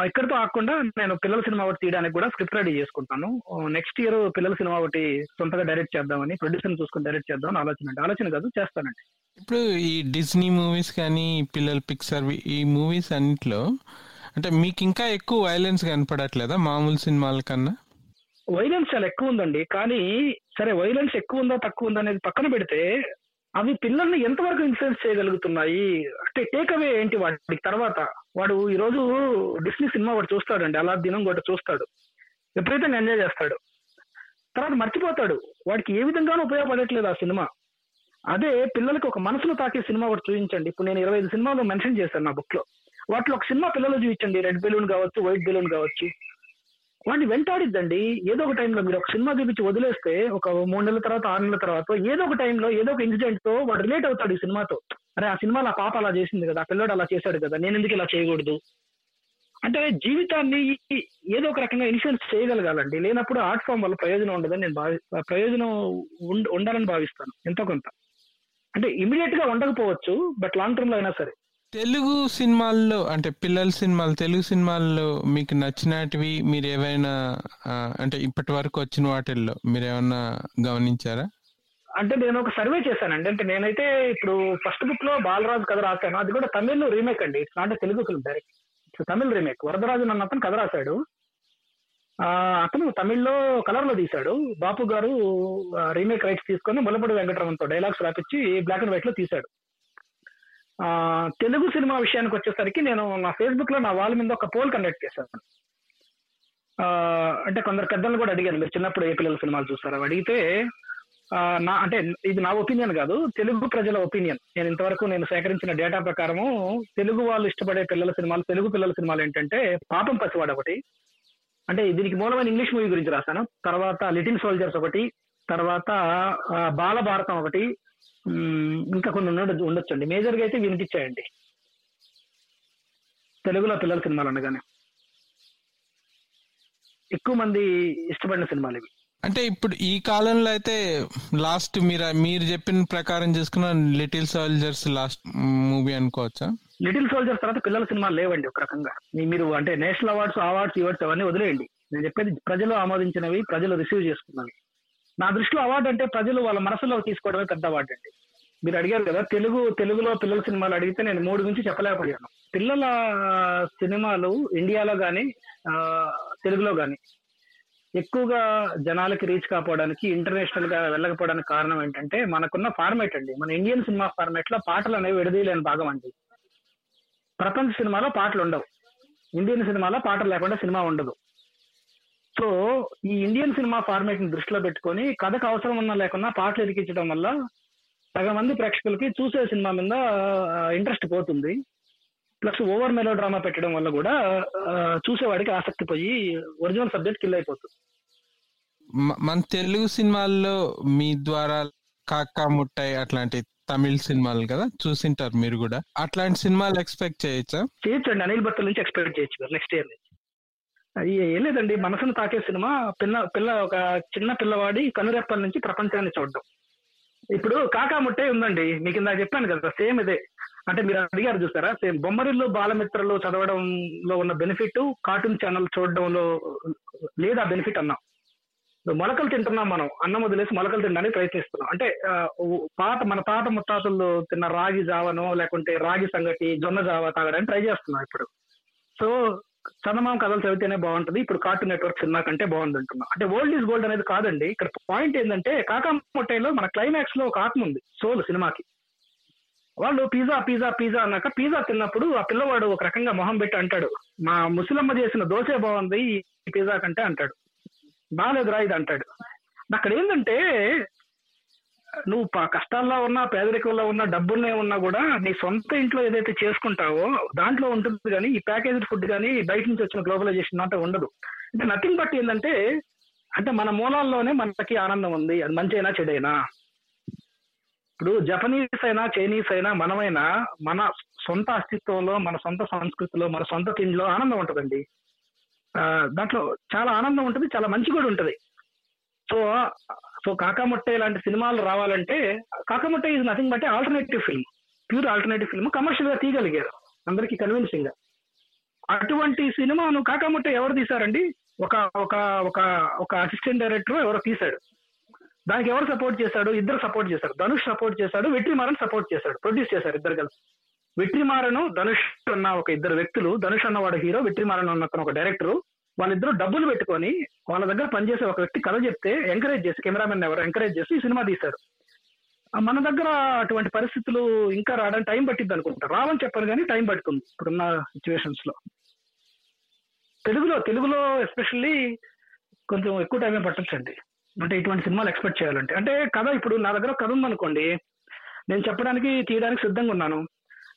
ఇక్కడతో ఆకుండా నేను పిల్లల సినిమా ఒకటి తీయడానికి కూడా స్క్రిప్ట్ రెడీ చేసుకుంటాను. నెక్స్ట్ ఇయర్ పిల్లల సినిమా ఒకటి సొంతగా డైరెక్ట్ చేద్దామని ప్రొడ్యూసర్ చూసుకుని డైరెక్ట్ చేద్దామని ఆలోచన అండి. ఆలోచన కాదు చేస్తానండి. ఇప్పుడు ఈ డిజ్నీ మూవీస్ కానీ పిల్లల పిక్సర్ ఈ మూవీస్ అన్నిట్లో అంటే మీకు ఇంకా ఎక్కువ వైలెన్స్ కనపడట్లేదా మామూలు సినిమాల కన్నా? వైలెన్స్ చాలా ఎక్కువ ఉందండి. కానీ సరే వైలెన్స్ ఎక్కువ ఉందా తక్కువ ఉందా అనేది పక్కన పెడితే అవి పిల్లల్ని ఎంతవరకు ఇన్ఫ్లుయెన్స్ చేయగలుగుతున్నాయి? అంటే టేక్ అవే ఏంటి వాటికి తర్వాత? వాడు ఈ రోజు డిస్నీ సినిమా వాడు చూస్తాడండి. అలా దినం కూడా చూస్తాడు. విపరీతంగా ఎంజాయ్ చేస్తాడు. తర్వాత మర్చిపోతాడు. వాడికి ఏ విధంగానూ ఉపయోగపడట్లేదు ఆ సినిమా. అదే పిల్లలకు ఒక మనసులో తాకే సినిమా ఒకటి చూపించండి. ఇప్పుడు నేను ఇరవై ఐదు సినిమాలు మెన్షన్ చేశాను నా బుక్లో. వాటిలో ఒక సినిమా పిల్లలు చూపించండి. రెడ్ బెలూన్ కావచ్చు వైట్ బెలూన్ కావచ్చు. వాడిని వెంటాడిద్దండి. ఏదో ఒక టైంలో మీరు ఒక సినిమా చూపించి వదిలేస్తే ఒక మూడు నెలల తర్వాత ఆరు నెలల తర్వాత ఏదో ఒక టైంలో ఏదో ఒక ఇన్సిడెంట్తో వాడు రిలేట్ అవుతాడు ఈ సినిమాతో. అరే ఆ సినిమాలో ఆ పాప అలా చేసింది కదా ఆ పిల్లడు అలా చేశాడు కదా నేను ఎందుకు ఇలా చేయకూడదు? అంటే జీవితాన్ని ఏదో ఒక రకంగా ఇన్ఫ్లుయెన్స్ చేయగలగాలండి. లేనప్పుడు ఆర్ట్ ఫామ్ వల్ల ప్రయోజనం ఉండదని నేను భావి ప్రయోజనం ఉండ- ఉండాలని భావిస్తాను ఎంతో కొంత. అంటే ఇమీడియట్గా ఉండకపోవచ్చు బట్ లాంగ్ టర్మ్లో అయినా సరే. తెలుగు సినిమాల్లో అంటే పిల్లల సినిమాలు తెలుగు సినిమాల్లో మీకు నచ్చినటివి మీరు ఏవైనా అంటే ఇప్పటి వరకు వచ్చిన వాటిల్లో మీరు ఏమైనా గమనించారా? అంటే నేను ఒక సర్వే చేశానండి. అంటే నేనైతే ఇప్పుడు ఫస్ట్ బుక్లో బాలరాజు కథ రాశాను. అది కూడా తమిళ్ రీమేక్ అండి. It's not Telugu film direct Tamil Tamil remake Varadaraju నన్న అతను కథ రాశాడు. ఆ, అతను తమిళ్ళో కలర్లో తీశాడు. బాపు గారు రీమేక్ రైట్స్ తీసుకొని ముల్లపూడి వెంకటరమణతో డైలాగ్స్ రాపించి బ్లాక్ అండ్ వైట్లో తీశాడు. తెలుగు సినిమా విషయానికి వచ్చేసరికి నేను నా ఫేస్బుక్లో నా వాళ్ళ మీద ఒక పోల్ కండక్ట్ చేశాను. ఆ, అంటే కొందరు పెద్దలు కూడా అడిగారు మీరు చిన్నప్పుడు ఏ పిల్లల సినిమాలు చూస్తారో? అడిగితే నా అంటే ఇది నా ఒపీనియన్ కాదు తెలుగు ప్రజల ఒపీనియన్. నేను ఇంతవరకు నేను సేకరించిన డేటా ప్రకారము తెలుగు వాళ్ళు ఇష్టపడే పిల్లల సినిమాలు తెలుగు పిల్లల సినిమాలు ఏంటంటే పాపం పసివాడు ఒకటి. అంటే దీనికి మూలమైన ఇంగ్లీష్ మూవీ గురించి రాశాను. తర్వాత లిటిల్ సోల్జర్స్ ఒకటి తర్వాత బాలభారతం ఒకటి ఇంకా కొన్ని ఉండ ఉండొచ్చండి. మేజర్గా అయితే వినిపించాయండి. తెలుగులో పిల్లల సినిమాలు అనగానే. ఎక్కువ మంది ఇష్టపడిన సినిమాలు ఇవి. అంటే ఇప్పుడు ఈ కాలంలో అయితే లాస్ట్ మీరు మీరు చెప్పిన ప్రకారం చూసుకున్న లిటిల్ సోల్జర్స్ లాస్ట్ మూవీ అనుకోవచ్చా? లిటిల్ సోల్జర్స్ తర్వాత పిల్లల సినిమాలు లేవండి ఒక రకంగా. మీరు అంటే నేషనల్ అవార్డ్స్ అవార్డ్స్ ఇవార్డ్స్ అవన్నీ వదిలేయండి. నేను చెప్పేది ప్రజలు ఆమోదించినవి ప్రజలు రిసీవ్ చేసుకున్నవి. నా దృష్టిలో అవార్డు అంటే ప్రజలు వాళ్ళ మనసులో తీసుకోవడమే పెద్ద అవార్డు అండి. మీరు అడిగారు కదా తెలుగు తెలుగులో పిల్లల సినిమాలు అడిగితే నేను మూడు నుంచి చెప్పలేకపోయాను. పిల్లల సినిమాలు ఇండియాలో కానీ తెలుగులో కానీ ఎక్కువగా జనాలకి రీచ్ కాపోవడానికి ఇంటర్నేషనల్గా వెళ్ళకపోవడానికి కారణం ఏంటంటే మనకున్న ఫార్మేట్ అండి. మన ఇండియన్ సినిమా ఫార్మేట్లో పాటలు అనేవి విడదీయలేని భాగం అండి. ప్రపంచ సినిమాలో పాటలు ఉండవు. ఇండియన్ సినిమాలో పాటలు లేకుండా సినిమా ఉండదు. సో ఈ ఇండియన్ సినిమా ఫార్మేట్ని దృష్టిలో పెట్టుకొని కథకు అవసరం ఉన్నా లేకున్నా పాటలు ఎదికించడం వల్ల సగం మంది ప్రేక్షకులకి చూసే సినిమా మీద ఇంట్రెస్ట్ పోతుంది. ప్లస్ ఓవర్ మెలో డ్రామా పెట్టడం వల్ల కూడా చూసేవాడికి ఆసక్తి పోయి ఒరిజినల్ సబ్జెక్ట్ కిల్ అయిపోతుంది. మన తెలుగు సినిమాల్లో మీ ద్వారా కాకా ముట్టాయి అట్లాంటి తమిళ సినిమాలు కదా చూసింటారు మీరు కూడా. అట్లాంటి సినిమాలు ఎక్స్పెక్ట్ చేయొచ్చా? చేయొచ్చండి. అనిల్ భట్టల నుంచి ఎక్స్పెక్ట్ చేయొచ్చు నెక్స్ట్ ఇయర్ నుంచి. ఏం లేదండి మనసును తాకే సినిమా పిల్ల పిల్ల ఒక చిన్న పిల్లవాడి కనురెప్పల నుంచి ప్రపంచాన్ని చూడడం. ఇప్పుడు కాకా ముట్టే ఉందండి. మీకు ఇందాక చెప్పాను కదా సేమ్ ఇదే. అంటే మీరు అడిగారు చూసారా? సేమ్ బొమ్మరిల్లు బాలమిత్రలు చదవడంలో ఉన్న బెనిఫిట్ కార్టూన్ ఛానల్ చూడడంలో లేదా బెనిఫిట్ అన్నాం. మొలకలు తింటున్నాం మనం అన్నం వదిలేసి మొలకలు తినడానికి ప్రయత్నిస్తున్నాం. అంటే పాత మన తాత ముత్తాతలు తిన్న రాగి జావనో లేకుంటే రాగి సంగటి జొన్న జావ తాగడానికి ట్రై చేస్తున్నాం ఇప్పుడు. సో చందమామ కథలు చదివితేనే బాగుంటుంది. ఇప్పుడు కార్టూన్ నెట్వర్క్ సినిమా కంటే బాగుంది అంటున్నా అంటే ఓల్డ్ ఈజ్ గోల్డ్ అనేది కాదండి. ఇక్కడ పాయింట్ ఏంటంటే కాకామొట్టైలో మన క్లైమాక్స్లో ఒక ఆత్మ ఉంది సోల్ సినిమాకి. వాళ్ళు పిజ్జా పిజ్జా పిజ్జా అన్నాక పిజ్జా తిన్నప్పుడు ఆ పిల్లవాడు ఒక రకంగా మొహం పెట్టి అంటాడు మా ముసలమ్మ చేసిన దోశ బాగుంది ఈ పిజ్జా కంటే అంటాడు. బాగాలేదురా ఇది అంటాడు. అక్కడ ఏంటంటే నువ్వు కష్టాల్లో ఉన్నా పేదరికంలో ఉన్నా డబ్బుల్నే ఉన్నా కూడా నీ సొంత ఇంట్లో ఏదైతే చేసుకుంటావో దాంట్లో ఉంటుంది కానీ ఈ ప్యాకేజ్డ్ ఫుడ్ కానీ బయట నుంచి వచ్చిన గ్లోబలైజేషన్ అంటే ఉండదు. అంటే నథింగ్ బట్ ఏంటంటే అంటే మన మూలాల్లోనే మనకి ఆనందం ఉంది. అది మంచైనా చెడైనా. ఇప్పుడు జపనీస్ అయినా చైనీస్ అయినా మనమైనా మన సొంత అస్తిత్వంలో మన సొంత సంస్కృతిలో మన సొంత తిండిలో ఆనందం ఉంటుందండి. దాంట్లో చాలా ఆనందం ఉంటుంది చాలా మంచి కూడా ఉంటుంది. సో సో కాకాముట్టే లాంటి సినిమాలు రావాలంటే Kakamuttai is nothing but alternative film pure alternative film కమర్షియల్గా తీయగలిగారు. అందరికి కన్విన్సింగ్గా. అటువంటి సినిమాను కాకాముట్టే ఎవరు తీశారండి? ఒక ఒక ఒక ఒక అసిస్టెంట్ డైరెక్టర్ ఎవరో తీశాడు. దానికి ఎవరు సపోర్ట్ చేశాడు? ఇద్దరు సపోర్ట్ చేశారు. ధనుష్ సపోర్ట్ చేశాడు. వెట్రిమారన్ సపోర్ట్ చేశాడు. ప్రొడ్యూస్ చేశారు ఇద్దరు కలిసి. వెట్రిమారను ధనుష్ అన్న ఒక ఇద్దరు వ్యక్తులు ధనుష్ అన్నవాడు హీరో వెట్రిమారన్ అన్న ఒక డైరెక్టర్ వాళ్ళిద్దరూ డబ్బులు పెట్టుకొని వాళ్ళ దగ్గర పనిచేసే ఒక వ్యక్తి కథ చెప్తే ఎంకరేజ్ చేసి కెమెరామెన్ ఎవరు ఎంకరేజ్ చేసి ఈ సినిమా తీశారు. మన దగ్గర అటువంటి పరిస్థితులు ఇంకా రావడానికి టైం పట్టింది అనుకుంటా. రావని చెప్పాను కానీ టైం పడుతుంది ఇప్పుడున్న సిచ్యువేషన్స్లో. తెలుగులో తెలుగులో ఎస్పెషల్లీ కొంచెం ఎక్కువ టైమే పట్టొచ్చండి. అంటే ఇటువంటి సినిమాలు ఎక్స్పెక్ట్ చేయాలంటే. అంటే కథ ఇప్పుడు నా దగ్గర కథ ఉందనుకోండి. నేను చెప్పడానికి తీయడానికి సిద్ధంగా ఉన్నాను.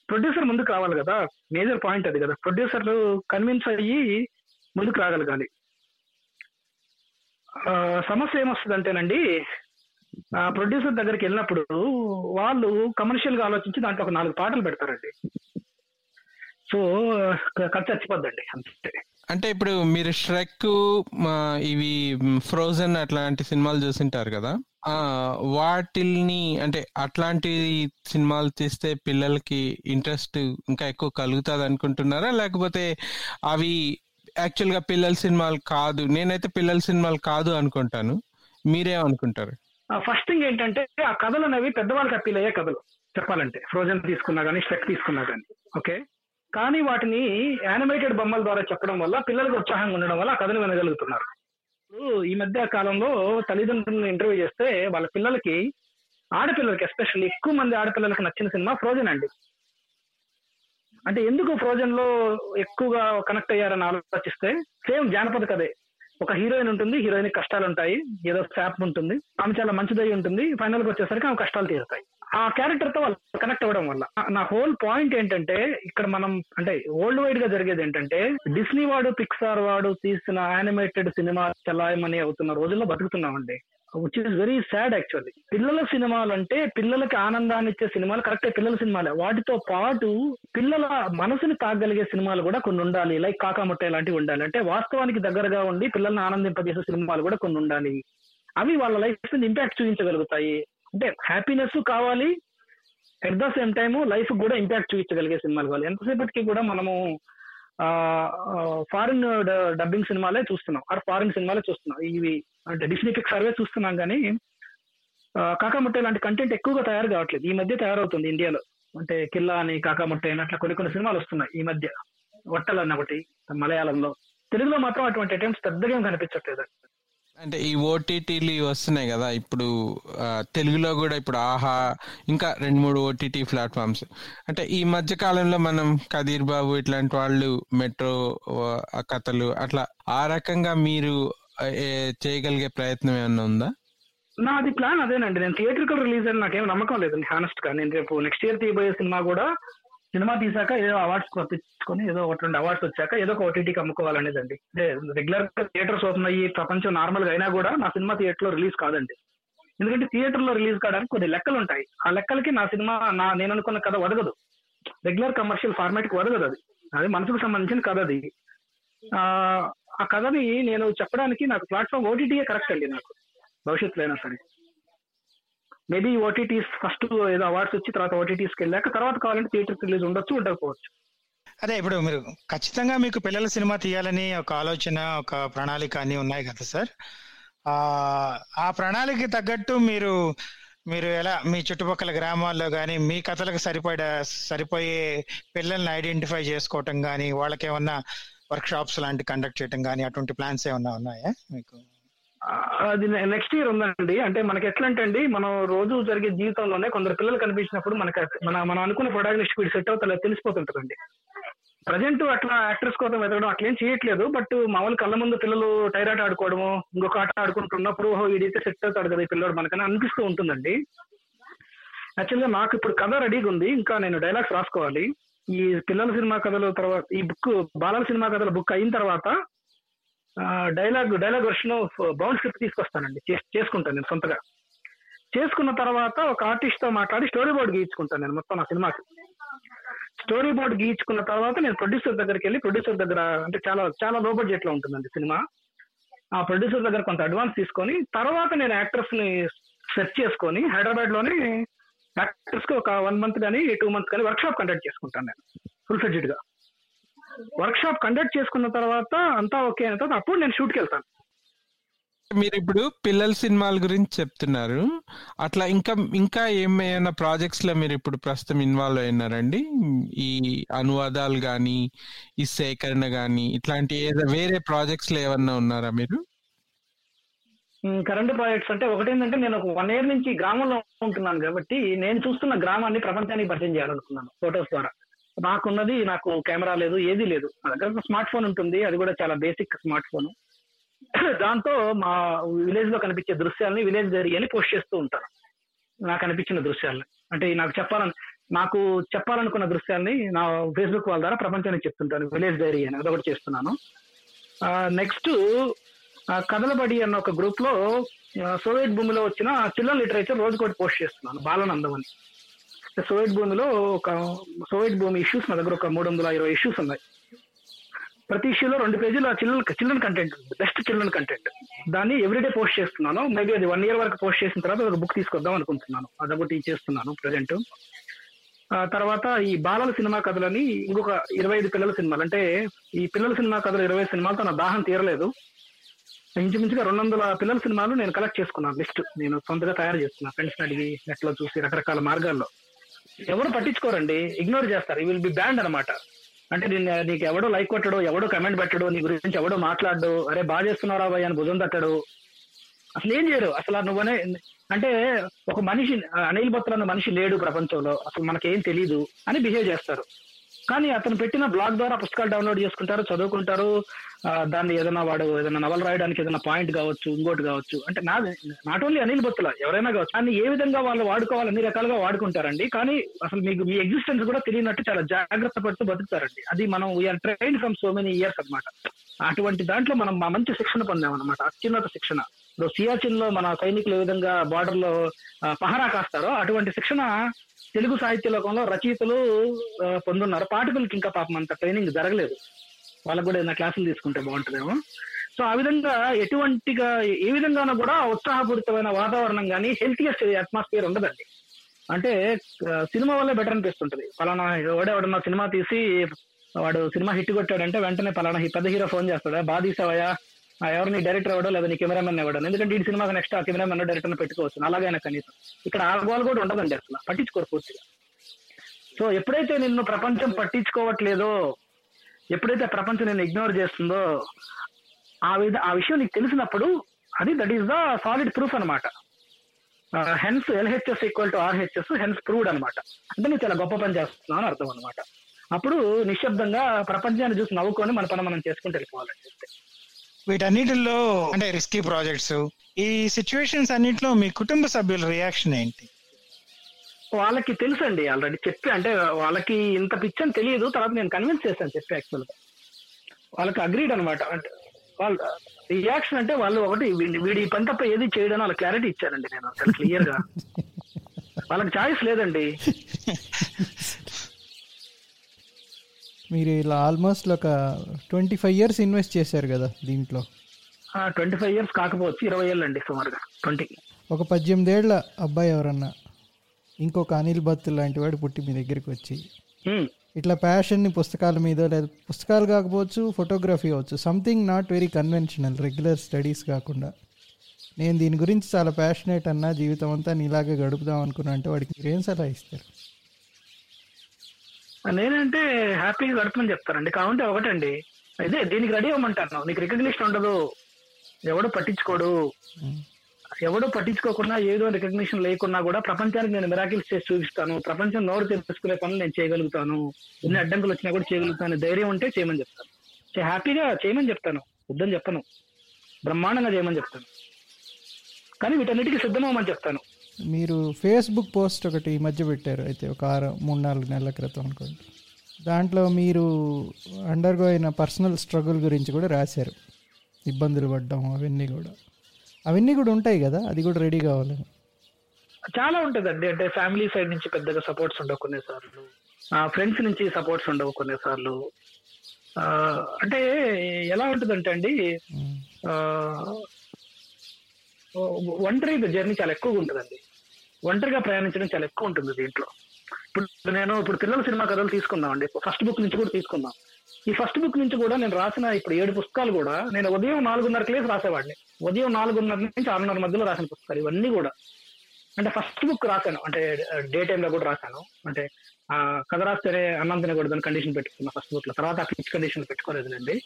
ప్రొడ్యూసర్ ముందుకు రావాలి కదా. మేజర్ పాయింట్ అది కదా. ప్రొడ్యూసర్లు కన్విన్స్ అయ్యి ముందుకు రాగలగాలి. ఆ, సమస్య ఏమొస్తుందంటేనండి ఆ ప్రొడ్యూసర్ దగ్గరికి వెళ్ళినప్పుడు వాళ్ళు కమర్షియల్గా ఆలోచించి దాంట్లో ఒక నాలుగు పాటలు పెడతారండి. సో ఖర్చు చచ్చిపోద్దండి అంతే. అంటే ఇప్పుడు మీరు ష్రెక్ ఇవి ఫ్రోజన్ అట్లాంటి సినిమాలు చూసింటారు కదా వాటిల్ని అంటే అట్లాంటి సినిమాలు తీస్తే పిల్లలకి ఇంట్రెస్ట్ ఇంకా ఎక్కువ కలుగుతుంది అనుకుంటున్నారా లేకపోతే అవి యాక్చువల్గా పిల్లల సినిమాలు కాదు. నేనైతే పిల్లల సినిమాలు కాదు అనుకుంటాను. మీరేమనుకుంటారు? ఫస్ట్ థింగ్ ఏంటంటే ఆ కథలు అనేవి పెద్దవాళ్ళకి అప్పీల్ అయ్యే కథలు. చెప్పాలంటే ఫ్రోజన్ తీసుకున్నా కానీ స్ట్రెక్ తీసుకున్నా కానీ ఓకే కానీ వాటిని యానిమేటెడ్ బొమ్మల ద్వారా చెప్పడం వల్ల పిల్లలకు ఉత్సాహంగా ఉండడం వల్ల ఆ కథను వినగలుగుతున్నారు. ఇప్పుడు ఈ మధ్య కాలంలో తల్లిదండ్రులను ఇంటర్వ్యూ చేస్తే వాళ్ళ పిల్లలకి ఆడపిల్లలకి ఎస్పెషల్లీ ఎక్కువ మంది ఆడపిల్లలకి నచ్చిన సినిమా ఫ్రోజన్ అండి. అంటే ఎందుకు ఫ్రోజన్లో ఎక్కువగా కనెక్ట్ అయ్యారని ఆలోచిస్తే సేమ్ జానపద కథే. ఒక హీరోయిన్ ఉంటుంది హీరోయిన్ కష్టాలు ఉంటాయి ఏదో శాప్ ఉంటుంది ఆమె చాలా మంచిదై ఉంటుంది ఫైనల్కి వచ్చేసరికి ఆమె కష్టాలు తీరుతాయి. ఆ క్యారెక్టర్తో వాళ్ళు కనెక్ట్ అవ్వడం వల్ల నా హోల్ పాయింట్ ఏంటంటే ఇక్కడ మనం అంటే వరల్డ్ వైడ్గా జరిగేది ఏంటంటే డిస్నీ వాడు పిక్సార్ వాడు తీసిన యానిమేటెడ్ సినిమా చలాయమని అవుతున్న రోజుల్లో బతుకుతున్నామండి. Which is very sad actually పిల్లల సినిమాలు అంటే పిల్లలకి ఆనందాన్ని ఇచ్చే సినిమాలు కరెక్టే పిల్లల సినిమాలే. వాటితో పాటు పిల్లల మనసుని తాగలిగే సినిమాలు కూడా కొన్ని ఉండాలి. లైక్ కాకాముట్టే లాంటివి ఉండాలి. అంటే వాస్తవానికి దగ్గరగా ఉండి పిల్లల్ని ఆనందింపజేసే సినిమాలు కూడా కొన్ని ఉండాలి. అవి వాళ్ళ లైఫ్ మీద ఇంపాక్ట్ చూపించగలుగుతాయి. అంటే హ్యాపీనెస్ కావాలి. At the same time life కూడా ఇంపాక్ట్ చూపించగలిగే సినిమాలు కావాలి. ఎంతసేపటికి కూడా మనము ఫారిన్ డబ్బింగ్ సినిమాలే చూస్తున్నాం. ఆర్ ఫారిన్ సినిమాలే చూస్తున్నాం. ఇవి అంటే డిస్నీ పిక్ సర్వే చూస్తున్నాం కానీ కాకాముట్టే లాంటి కంటెంట్ ఎక్కువగా తయారు కావట్లేదు. ఈ మధ్య తయారవుతుంది ఇండియాలో అంటే కిల్లా అని కాకాముట్టే అని అట్లా కొన్ని కొన్ని సినిమాలు వస్తున్నాయి ఈ మధ్య. వట్టలు అన్న ఒకటి మలయాళంలో. తెలుగులో మాత్రం అటువంటి అటెంప్ట్స్ పెద్దగా కనిపించట్లేదు. అంటే ఈ ఓటీటీలు వస్తున్నాయి కదా ఇప్పుడు ఆ, తెలుగులో కూడా ఇప్పుడు ఆహా ఇంకా రెండు మూడు ఓటీటీ ప్లాట్ఫామ్స్. అంటే ఈ మధ్య కాలంలో మనం కదీర్ బాబు ఇట్లాంటి వాళ్ళు మెట్రో కథలు అట్లా ఆ రకంగా మీరు చేయగలిగే ప్రయత్నం ఏమన్నా ఉందా? నాది ప్లాన్ అదేనండి. నేను థియేట్రికల్ రిలీజ్ అని నాకేం నమ్మకం లేదండి హానెస్ట్గా. నేను రేపు నెక్స్ట్ ఇయర్ తీయబోయే సినిమా కూడా సినిమా తీసాక ఏదో అవార్డ్స్ తెచ్చుకొని ఏదో ఒకటి రెండు అవార్డ్స్ వచ్చాక ఏదో ఒక ఓటీటీకి అమ్ముకోవాలనేదండి. అంటే రెగ్యులర్గా థియేటర్స్ ఓపెన్ అయ్యి ప్రపంచం నార్మల్గా అయినా కూడా నా సినిమా థియేటర్లో రిలీజ్ కాదండి. ఎందుకంటే థియేటర్లో రిలీజ్ కావడానికి కొన్ని లెక్కలు ఉంటాయి ఆ లెక్కలకి నా సినిమా నా నేను అనుకున్న కథ వదగదు. రెగ్యులర్ కమర్షియల్ ఫార్మాట్కి వదగదు అది. అది మనసుకు సంబంధించిన కథ అది. ఆ ఆ కథని నేను చెప్పడానికి నాకు ప్లాట్ఫామ్ ఓటీటీయే కరెక్ట్ అండి నాకు. భవిష్యత్తులో అయినా సరే. మేబీ ఓటీటీస్ ఫస్ట్ ఏదో అవార్డ్స్ వచ్చి తర్వాత ఓటీటీస్కి వెళ్ళాక తర్వాత కావాలంటే థియేటర్ రిలీజ్ ఉండొచ్చు ఉండకపోవచ్చు. అదే ఇప్పుడు మీరు ఖచ్చితంగా మీకు పిల్లల సినిమా తీయాలని ఒక ఆలోచన ఒక ప్రణాళిక అన్ని ఉన్నాయి కదా సార్? ఆ ప్రణాళిక తగ్గట్టు మీరు మీరు ఎలా మీ చుట్టుపక్కల గ్రామాల్లో కానీ మీ కథలకు సరిపడ సరిపోయే పిల్లల్ని ఐడెంటిఫై చేసుకోవటం కానీ వాళ్ళకి ఏమన్నా వర్క్ షాప్స్ లాంటి కండక్ట్ చేయటం కానీ అటువంటి ప్లాన్స్ ఏమన్నా ఉన్నాయా మీకు? అది నెక్స్ట్ ఇయర్ ఉందండి. అంటే మనకి ఎట్లా అంటే అండి మనం రోజు జరిగే జీవితంలోనే కొందరు పిల్లలు కనిపించినప్పుడు మనకి మన మనం అనుకున్న ప్రొటాగనిస్ట్ వీడు సెట్ అవుతా తెలిసిపోతుంటుందండి. ప్రజెంట్ అట్లా యాక్టర్స్ కోసం వెతకడం అట్లేం చేయట్లేదు బట్ మామూలు కళ్ళ ముందు పిల్లలు టైరాట్ ఆడుకోవడము ఇంకొక ఆట ఆడుకుంటున్నప్పుడు వీడైతే సెట్ అవుతాడు కదా ఈ పిల్లడు మనకని అనిపిస్తూ ఉంటుందండి. యాక్చువల్గా నాకు ఇప్పుడు కథ రెడీగా ఉంది ఇంకా నేను డైలాగ్స్ రాసుకోవాలి. ఈ పిల్లల సినిమా కథలు తర్వాత ఈ బుక్ బాలల సినిమా కథల బుక్ అయిన తర్వాత dialogue dialogue version bound script తీసుకొస్తానండి. చేసుకుంటాను నేను సొంతగా. చేసుకున్న తర్వాత ఒక ఆర్టిస్ట్తో మాట్లాడి స్టోరీ బోర్డ్ గీయించుకుంటాను నేను మొత్తం నా సినిమాకి. స్టోరీ బోర్డ్ గీయించుకున్న తర్వాత నేను ప్రొడ్యూసర్ దగ్గరికి వెళ్ళి ప్రొడ్యూసర్ దగ్గర అంటే చాలా చాలా లో బడ్జెట్లో ఉంటుందండి సినిమా. ఆ ప్రొడ్యూసర్ దగ్గర కొంత అడ్వాన్స్ తీసుకొని తర్వాత నేను యాక్టర్స్ని సెర్చ్ చేసుకొని హైదరాబాద్లోని యాక్టర్స్కి ఒక వన్ మంత్ కానీ టూ మంత్స్ కానీ వర్క్ షాప్ కండక్ట్ చేసుకుంటాను నేను ఫుల్ ఫ్లెడ్జెడ్గా. వర్క్ షాప్ కండక్ట్ చేసుకున్న తర్వాత అంతా ఓకే అయిన తర్వాత అప్పుడు నేను షూట్కి వెళ్తాను. మీరు ఇప్పుడు పిల్లల సినిమాల గురించి చెప్తున్నారు. అట్లా ఇంకా ఇంకా ఏమైనా ప్రాజెక్ట్స్లో మీరు ఇప్పుడు ప్రస్తుతం ఇన్వాల్వ్ అయినారండి? ఈ అనువాదాలు గాని ఈ సేకరణ గాని ఇట్లాంటి వేరే ప్రాజెక్ట్స్లో ఏమన్నా ఉన్నారా మీరు? కరెంట్ ప్రాజెక్ట్స్ అంటే ఒకటి ఏంటంటే నేను ఒక వన్ ఇయర్ నుంచి గ్రామంలో ఉంటున్నాను కాబట్టి నేను చూస్తున్న గ్రామాన్ని ప్రపంచానికి పరిచయం చేయాలనుకున్నాను ఫొటోస్ ద్వారా. నాకున్నది నాకు కెమెరా లేదు ఏది లేదు. నా దగ్గర స్మార్ట్ ఫోన్ ఉంటుంది అది కూడా చాలా బేసిక్ స్మార్ట్ ఫోన్. దాంతో మా విలేజ్లో కనిపించే దృశ్యాలని విలేజ్ డైరీ అని పోస్ట్ చేస్తూ ఉంటాను నాకు అనిపించిన దృశ్యాలని. అంటే నాకు చెప్పాలని నాకు చెప్పాలనుకున్న దృశ్యాన్ని నా ఫేస్బుక్ వాళ్ళ ద్వారా ప్రపంచానికి చెప్తుంటాను విలేజ్ డైరీ అని అదొకటి చేస్తున్నాను. నెక్స్ట్ కథలబడి అన్న ఒక గ్రూప్లో సోవియట్ భూమిలో వచ్చిన చిల్డ్రన్ లిటరేచర్ రోజుకోటి పోస్ట్ చేస్తున్నాను బాలనందం అని సోవియట్ భూమిలో ఒక సోవియట్ భూమి ఇష్యూస్ నా దగ్గర ఒక మూడు వందల ఇరవై ఇష్యూస్ ఉన్నాయి. ప్రతి ఇష్యూలో రెండు పేజీలు ఆ children children content best children content దాన్ని ఎవ్రీడే పోస్ట్ చేస్తున్నాను. మేబీ అది వన్ ఇయర్ వరకు పోస్ట్ చేసిన తర్వాత ఒక బుక్ తీసుకొద్దాం అనుకుంటున్నాను. అదొకటి చేస్తున్నాను ప్రజెంట్ తర్వాత ఈ బాలల సినిమా కథలని ఇంకొక ఇరవై ఐదు పిల్లల సినిమాలు. అంటే ఈ పిల్లల సినిమా కథలు ఇరవై సినిమాలతో నా దాహం తీరలేదు. ఇంచుమించుగా రెండు వందల పిల్లల సినిమాలు నేను కలెక్ట్ చేసుకున్నాను. లిస్ట్ నేను సొంతగా తయారు చేస్తున్నాను ఫ్రెండ్స్ అడిగి నెట్లో చూసి రకరకాల మార్గాల్లో. ఎవరు పట్టించుకోరండి. ఇగ్నోర్ చేస్తారు. ఈ విల్ బి బ్యాండ్ అనమాట అంటే నేను నీకు ఎవడో లైక్ కొట్టడు ఎవడో కమెంట్ పెట్టడు నీ గురించి ఎవడో మాట్లాడు అరే బాగా చేస్తున్నారా భయ్ అని భుజం తట్టడు. అసలు ఏం చేయరు. అసలు నువ్వనే అంటే ఒక మనిషి అనిల్ బత్తులు అన్న మనిషి లేడు ప్రపంచంలో. అసలు మనకేం తెలియదు అని బిహేవ్ చేస్తారు. కానీ అతను పెట్టిన బ్లాగ్ ద్వారా పుస్తకాలు డౌన్లోడ్ చేసుకుంటారు చదువుకుంటారు. దాన్ని ఏదైనా వాడు ఏదైనా నవల రాయడానికి ఏదైనా పాయింట్ కావచ్చు ఇంకోటి కావచ్చు. అంటే నా నాట్ ఓన్లీ అనిల్ బొత్తుల ఎవరైనా కావచ్చు. దాన్ని ఏ విధంగా వాళ్ళు వాడుకోవాలి అన్ని రకాలుగా వాడుకుంటారండి. కానీ అసలు మీకు మీ ఎగ్జిస్టెన్స్ కూడా తెలియనట్టు చాలా జాగ్రత్త పడుతూ బతుకుతారండి. అది మనం we are train from so many years అన్నమాట. అటువంటి దాంట్లో మనం మంచి శిక్షణ పొందాం అత్యున్నత శిక్షణ. ఇప్పుడు సియాచిన్లో మన సైనికులు ఏ విధంగా బార్డర్లో పహరా కాస్తారో అటువంటి శిక్షణ తెలుగు సాహిత్య లోకంలో రచయితలు పొందున్నారు. పాఠకులకి ఇంకా పాపం అంత ట్రైనింగ్ జరగలేదు. వాళ్ళకు కూడా ఏదైనా క్లాసులు తీసుకుంటే బాగుంటుందేమో. సో ఆ విధంగా ఎటువంటిగా ఏ విధంగానూ కూడా ఉత్సాహపూరితమైన వాతావరణం కానీ హెల్తీయెస్ట్ అట్మాస్ఫియర్ ఉండదండి. అంటే సినిమా వల్లే బెటర్ అనిపిస్తుంటది. పలానా ఎవడెవడన్నా సినిమా తీసి వాడు సినిమా హిట్ కొట్టాడంటే వెంటనే పలానా పెద్ద హీరో ఫోన్ చేస్తాడా? బాగా తీసావయ్యా? ఆ, ఎవరిని డైరెక్టర్ ఎవడో లేదా నీ కెమెరామెన్ ఎవడో ఎందుకంటే ఈ సినిమాకి నెక్స్ట్ ఆ కెమెరామెన్ డైరెక్టర్ పెట్టుకోవచ్చు. అలాగైనా కనీసం. ఇక్కడ ఆ గోల్ కూడా ఉండదండి అసలు. పట్టించుకోరు పూర్తిగా. సో ఎప్పుడైతే నిన్ను ప్రపంచం పట్టించుకోవట్లేదో ఎప్పుడైతే ప్రపంచం నేను ఇగ్నోర్ చేస్తుందో ఆ విధ ఆ విషయం నీకు తెలిసినప్పుడు అది that is the solid proof అనమాట hence LHS equal to RHS hence proved అనమాట అంటే నువ్వు చాలా గొప్ప పని చేస్తున్నావు అని అర్థం అనమాట అప్పుడు నిశ్శబ్దంగా ప్రపంచాన్ని చూసి నవ్వుకొని మన పని మనం చేసుకుంటూ వెళ్ళిపోవాలని చెప్తే వీటన్నిటిలో అంటే రిస్కీ ప్రాజెక్ట్స్ ఈ సిచ్యువేషన్స్ అన్నిటిలో మీ కుటుంబ సభ్యుల రియాక్షన్ ఏంటి? వాళ్ళకి తెలుసండి ఆల్రెడీ చెప్పి అంటే వాళ్ళకి ఇంత పిచ్చి అని తెలియదు తర్వాత నేను కన్విన్స్ చేశాను చెప్పి యాక్చువల్గా. వాళ్ళకి అగ్రీడ్ అనమాట అంటే వాళ్ళ రియాక్షన్ అంటే వాళ్ళు ఒకటి వీడి పని తప్ప ఏది చేయడం వాళ్ళ క్లారిటీ ఇచ్చానండి నేను అసలు క్లియర్గా. వాళ్ళకి చాయిస్ లేదండి. మీరు ఇలా ఆల్మోస్ట్ ఒక ట్వంటీ ఫైవ్ ఇయర్స్ ఇన్వెస్ట్ చేశారు కదా దీంట్లో? ట్వంటీ ఫైవ్ ఇయర్స్ కాకపోవచ్చు ఇరవై ఏళ్ళు అండి సుమారుగా ట్వంటీ ఒక పద్దెనిమిదేళ్ళ అబ్బాయి ఎవరన్నా ఇంకొక అనిల్ భత్ లాంటి వాడు పుట్టి మీ దగ్గరికి వచ్చి ఇట్లా ప్యాషన్ని పుస్తకాల మీద లేదా పుస్తకాలు కాకపోవచ్చు ఫోటోగ్రఫీ అవ్వచ్చు something not very conventional regular studies కాకుండా నేను దీని గురించి చాలా ప్యాషనేట్ అన్నా జీవితం అంతా నీలాగే గడుపుదాం అనుకున్నా అంటే వాడికి మీరు ఏం సలహా ఇస్తారు? నేనంటే హ్యాపీగా గడపమని చెప్తానండి. కావంటే ఒకటండి. ఇదే దీనికి రెడీ అవ్వమంటాను. నీకు రికగ్నిషన్ ఉండదు. ఎవడు పట్టించుకోడు. ఎవడో పట్టించుకోకుండా ఏదో రికగ్నిషన్ లేకున్నా కూడా ప్రపంచానికి నేను మిరాకిల్స్ చేసి చూపిస్తాను. ప్రపంచం నోరు తెలుసుకునే పనులు నేను చేయగలుగుతాను. ఎన్ని అడ్డంకులు వచ్చినా కూడా చేయగలుగుతాను. ధైర్యం ఉంటే చేయమని చెప్తాను. హ్యాపీగా చేయమని చెప్తాను. వద్దని చెప్పను. బ్రహ్మాండంగా చేయమని చెప్తాను. కానీ వీటన్నిటికీ సిద్ధమవమని చెప్తాను. మీరు ఫేస్బుక్ పోస్ట్ ఒకటి ఈ మధ్య పెట్టారు. అయితే ఒక ఆరు మూడు నాలుగు నెలల క్రితం అనుకోండి. దాంట్లో మీరు అండర్గో అయిన పర్సనల్ స్ట్రగుల్ గురించి కూడా రాశారు. ఇబ్బందులు పడ్డం అవన్నీ కూడా. అవన్నీ కూడా ఉంటాయి కదా అది కూడా రెడీ కావాలి. చాలా ఉంటుందండి. అంటే ఫ్యామిలీ సైడ్ నుంచి పెద్దగా సపోర్ట్స్ ఉండవు కొన్నిసార్లు. ఫ్రెండ్స్ నుంచి సపోర్ట్స్ ఉండవు కొన్నిసార్లు. అంటే ఎలా ఉంటుందంటే అండి ఒంటరి జర్నీ చాలా ఎక్కువగా ఉంటుందండి. ఒంటరిగా ప్రయాణించడం చాలా ఎక్కువ ఉంటుంది దీంట్లో. ఇప్పుడు నేను ఇప్పుడు పిల్లల సినిమా కథలు తీసుకుందాం అండి ఫస్ట్ బుక్ నుంచి కూడా తీసుకుందాం. ఈ ఫస్ట్ బుక్ నుంచి కూడా నేను రాసిన ఇప్పుడు ఏడు పుస్తకాలు కూడా నేను ఉదయం నాలుగున్నర క్లేస్ రాసేవాడిని. ఉదయం నాలుగున్నర నుంచి ఆరున్నర మధ్యలో రాసిన పుస్తకాలు ఇవన్నీ కూడా. అంటే ఫస్ట్ బుక్ రాశాను. అంటే డే టైంలో కూడా రాశాను. అంటే ఆ కథ రాస్తేనే అన్నం తినకూడదని కండిషన్ పెట్టుకున్నా ఫస్ట్ బుక్లో. తర్వాత పిచ్ కండిషన్ పెట్టుకోలేదులేండి.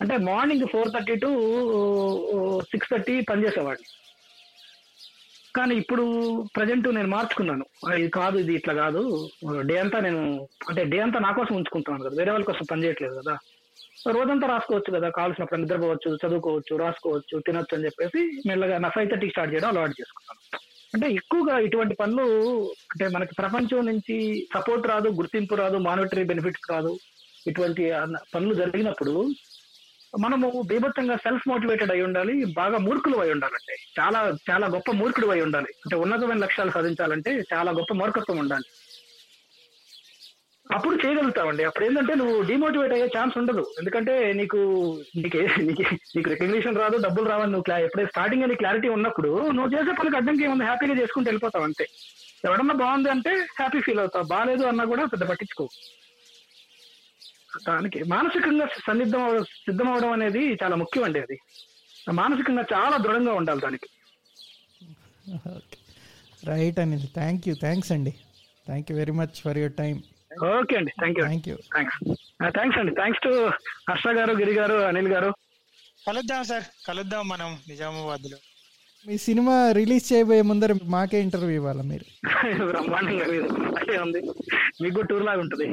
అంటే morning four thirty to six thirty పనిచేసేవాడిని. కానీ ఇప్పుడు ప్రజెంట్ నేను మార్చుకున్నాను. ఇది కాదు ఇది ఇట్లా కాదు. డే అంతా నేను అంటే డే అంతా నా కోసం ఉంచుకుంటున్నాను కదా. వేరే వాళ్ళ కోసం పని చేయట్లేదు కదా. రోజంతా రాసుకోవచ్చు కదా. కావాల్సినప్పుడు నిద్రపోవచ్చు చదువుకోవచ్చు రాసుకోవచ్చు తినొచ్చు అని చెప్పేసి మెల్లగా నా ఫైవ్ థర్టీ స్టార్ట్ చేయడం అలవాటు చేసుకున్నాను. అంటే ఎక్కువగా ఇటువంటి పనులు అంటే మనకి ప్రపంచం నుంచి సపోర్ట్ రాదు గుర్తింపు రాదు మానిటరీ బెనిఫిట్స్ రాదు. ఇటువంటి పనులు జరిగినప్పుడు మనము బీభత్సంగా సెల్ఫ్ మోటివేటెడ్ అయి ఉండాలి బాగా మూర్ఖులు అయి ఉండాలంటే. చాలా చాలా గొప్ప మూర్ఖుడు అయి ఉండాలి. అంటే ఉన్నతమైన లక్ష్యాలు సాధించాలంటే చాలా గొప్ప మూర్ఖత్వం ఉండాలి. అప్పుడు చేయగలుగుతావండి అప్పుడు ఏంటంటే నువ్వు డిమోటివేట్ అయ్యే ఛాన్స్ ఉండదు. ఎందుకంటే నీకు నీకే నీకు నీకు రికగ్నిషన్ రాదు డబ్బులు రావని నువ్వు ఎప్పుడైతే స్టార్టింగ్ అని క్లారిటీ ఉన్నప్పుడు నువ్వు చేసే పనికి అడ్డంకి ఏముంది? హ్యాపీగా చేసుకుంటూ వెళ్ళిపోతావు అంతే. ఎవడన్నా బాగుంది అంటే హ్యాపీ ఫీల్ అవుతావు. బాగాలేదు అన్నా కూడా పెద్ద పట్టించుకో దానికి మానసికంగా సన్నిద్ధం సిద్ధం అవడం అనేది చాలా ముఖ్యం అండి అది. మానసికంగా చాలా దృఢంగా ఉండాలి దానికి. Okay. Right Anil thank you thanks అండి. Thank you very much for your time okay అండి thank you thank you thanks thanks అండి. థ్యాంక్స్ టు హర్ష గారు గిరి గారు అనిల్ గారు. కలుద్దాం సార్ కలుద్దాం మనం నిజామాబాద్లో మీ సినిమా రిలీజ్ చేయబోయే ముందర మాకే ఇంటర్వ్యూ ఇవ్వాలి మీరు? బ్రహ్మాండంగా ఉంది. మీకు టూర్ లాగా ఉంటుంది.